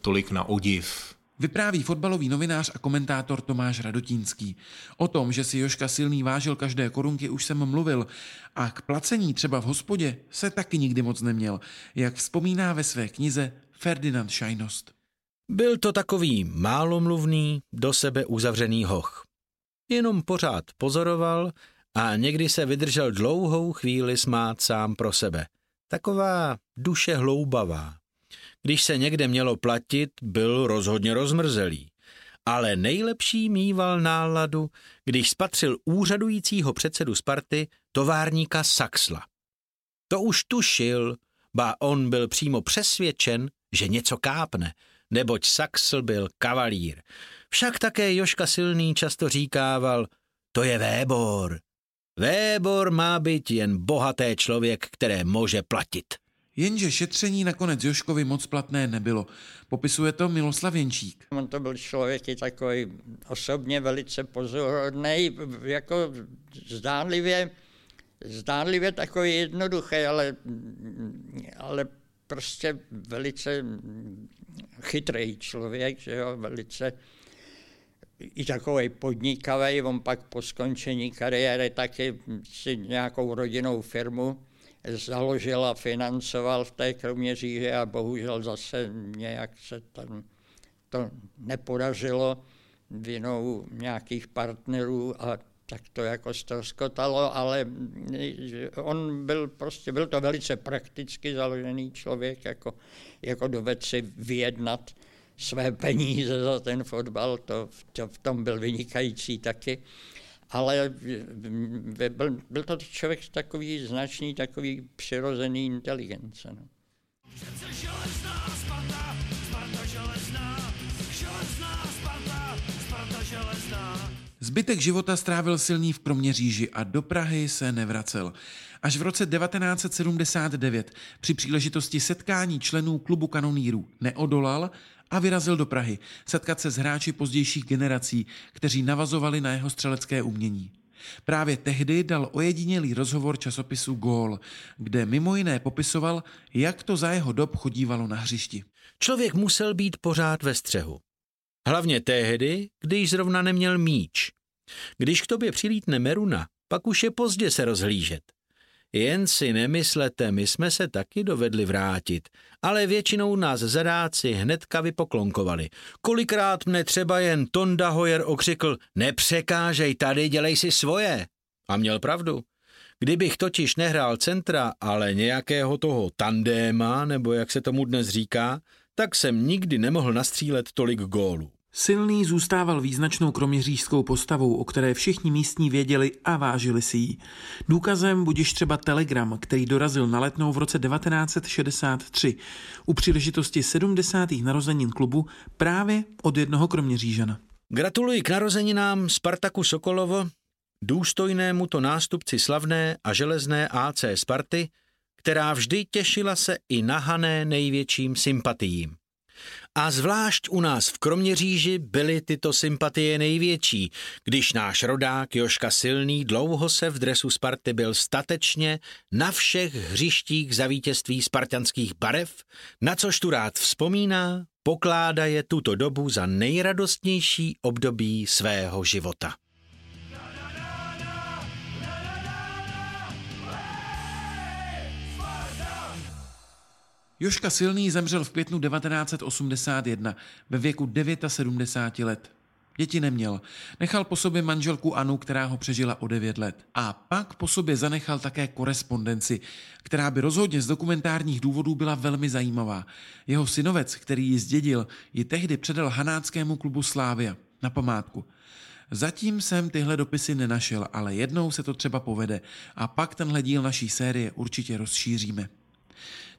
tolik na odiv. Vypráví fotbalový novinář a komentátor Tomáš Radotínský. O tom, že si Joška Silný vážil každé korunky, už jsem mluvil. A k placení třeba v hospodě se taky nikdy moc neměl, jak vzpomíná ve své knize Ferdinand Šajnost. Byl to takový málomluvný, do sebe uzavřený hoch. Jenom pořád pozoroval a někdy se vydržel dlouhou chvíli smát sám pro sebe. Taková duše hloubavá. Když se někde mělo platit, byl rozhodně rozmrzelý. Ale nejlepší mýval náladu, když spatřil úřadujícího předsedu Sparty, továrníka Saxla. To už tušil, ba on byl přímo přesvědčen, že něco kápne, neboť Saxl byl kavalír. Však také Joška Silný často říkával, to je Vébor. Vébor má být jen bohaté člověk, které může platit. Jenže šetření nakonec Joškovi moc platné nebylo. Popisuje to Miloslav Jenčík. On to byl člověk i takový osobně velice pozorodný, jako zdánlivě, zdánlivě takový jednoduchý, ale, ale prostě velice chytrý člověk, že jo, velice i takový podnikavý, on pak po skončení kariéry taky si nějakou rodinnou firmu založil a financoval v té Kroměříži a bohužel zase nějak se tam to nepodařilo vinou nějakých partnerů a tak to jako ztroskotalo, ale on byl prostě, byl to velice prakticky založený člověk, jako, jako doved si vyjednat své peníze za ten fotbal, to, to v tom byl vynikající taky ale byl, byl to člověk takový značný, takový přirozený inteligence. No. Zbytek života strávil silný v Kroměříži a do Prahy se nevracel. Až v roce 1979 při příležitosti setkání členů klubu kanonýrů neodolal a vyrazil do Prahy setkat se s hráči pozdějších generací, kteří navazovali na jeho střelecké umění. Právě tehdy dal ojedinělý rozhovor časopisu Gól, kde mimo jiné popisoval, jak to za jeho dob chodívalo na hřišti. Člověk musel být pořád ve střehu. Hlavně tehdy, když zrovna neměl míč. Když k tobě přilítne Meruna, pak už je pozdě se rozhlížet. Jen si nemyslete, my jsme se taky dovedli vrátit, ale většinou nás zadáci hnedka vypoklonkovali. Kolikrát mne třeba jen Tonda Hoyer okřikl, nepřekážej tady, dělej si svoje. A měl pravdu. Kdybych totiž nehrál centra, ale nějakého toho tandéma, nebo jak se tomu dnes říká, tak jsem nikdy nemohl nastřílet tolik gólů. Silný zůstával význačnou kroměřížskou postavou, o které všichni místní věděli a vážili si ji. Důkazem budiš třeba telegram, který dorazil na letnou v roce 1963 u příležitosti 70. narozenin klubu právě od jednoho kroměřížana. Gratuluji k narozeninám Spartaku Sokolovo, důstojnému to nástupci slavné a železné AC Sparty, která vždy těšila se i nahané největším sympatiím. A zvlášť u nás v Kroměříži byly tyto sympatie největší, když náš rodák Joška Silný dlouho se v dresu Sparty byl statečně na všech hřištích za vítězství spartanských barev, na což tu rád vzpomíná, pokládá je tuto dobu za nejradostnější období svého života. Joška Silný zemřel v květnu 1981 ve věku 79 let. Děti neměl. Nechal po sobě manželku Anu, která ho přežila o 9 let. A pak po sobě zanechal také korespondenci, která by rozhodně z dokumentárních důvodů byla velmi zajímavá. Jeho synovec, který ji zdědil, ji tehdy předal hanáckému klubu Slávia na památku. Zatím jsem tyhle dopisy nenašel, ale jednou se to třeba povede a pak tenhle díl naší série určitě rozšíříme.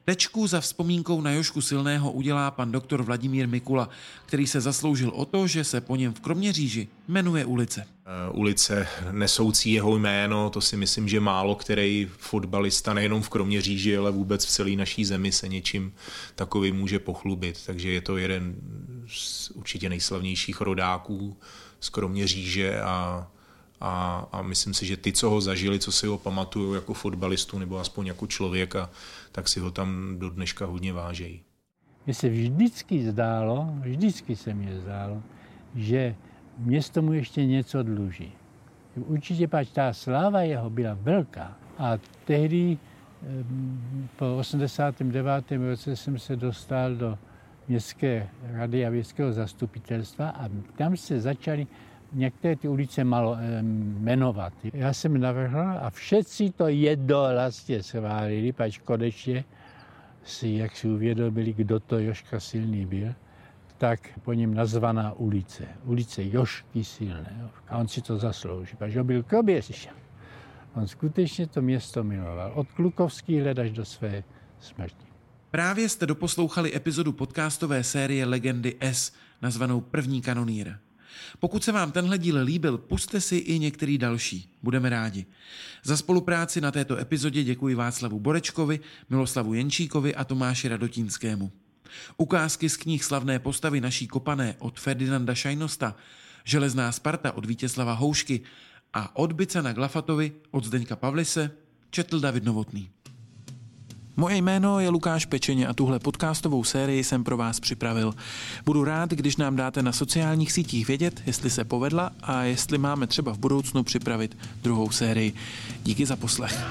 Tečku za vzpomínkou na Jošku Silného udělá pan doktor Vladimír Mikula, který se zasloužil o to, že se po něm v Kroměříži jmenuje ulice. Uh, ulice nesoucí jeho jméno, to si myslím, že málo který fotbalista nejenom v Kroměříži, ale vůbec v celé naší zemi se něčím takovým může pochlubit. Takže je to jeden z určitě nejslavnějších rodáků z Kroměříže a a, a myslím si, že ty, co ho zažili, co si ho pamatují jako fotbalistu nebo aspoň jako člověka, tak si ho tam do dneška hodně vážejí. Mně se vždycky zdálo, vždycky se mi zdálo, že město mu ještě něco dluží. Určitě pač ta sláva jeho byla velká. A tehdy po 89. roce jsem se dostal do městské rady a městského zastupitelstva a tam se začali některé ty ulice malo jmenovat. Já jsem navrhl a všetci to vlastně schválili, pač konečně si, jak si uvědomili, kdo to Joška Silný byl, tak po něm nazvaná ulice. Ulice Jošky Silné. A on si to zaslouží, pač on byl koběř. On skutečně to město miloval. Od Klukovských let až do své smrti. Právě jste doposlouchali epizodu podcastové série Legendy S, nazvanou První kanonýr. Pokud se vám tenhle díl líbil, puste si i některý další. Budeme rádi. Za spolupráci na této epizodě děkuji Václavu Borečkovi, Miloslavu Jenčíkovi a Tomáši Radotínskému. Ukázky z knih slavné postavy naší kopané od Ferdinanda Šajnosta, Železná Sparta od Vítězslava Houšky a od Bicana Glafatovi od Zdeňka Pavlise četl David Novotný. Moje jméno je Lukáš Pečeně a tuhle podcastovou sérii jsem pro vás připravil. Budu rád, když nám dáte na sociálních sítích vědět, jestli se povedla a jestli máme třeba v budoucnu připravit druhou sérii. Díky za poslech.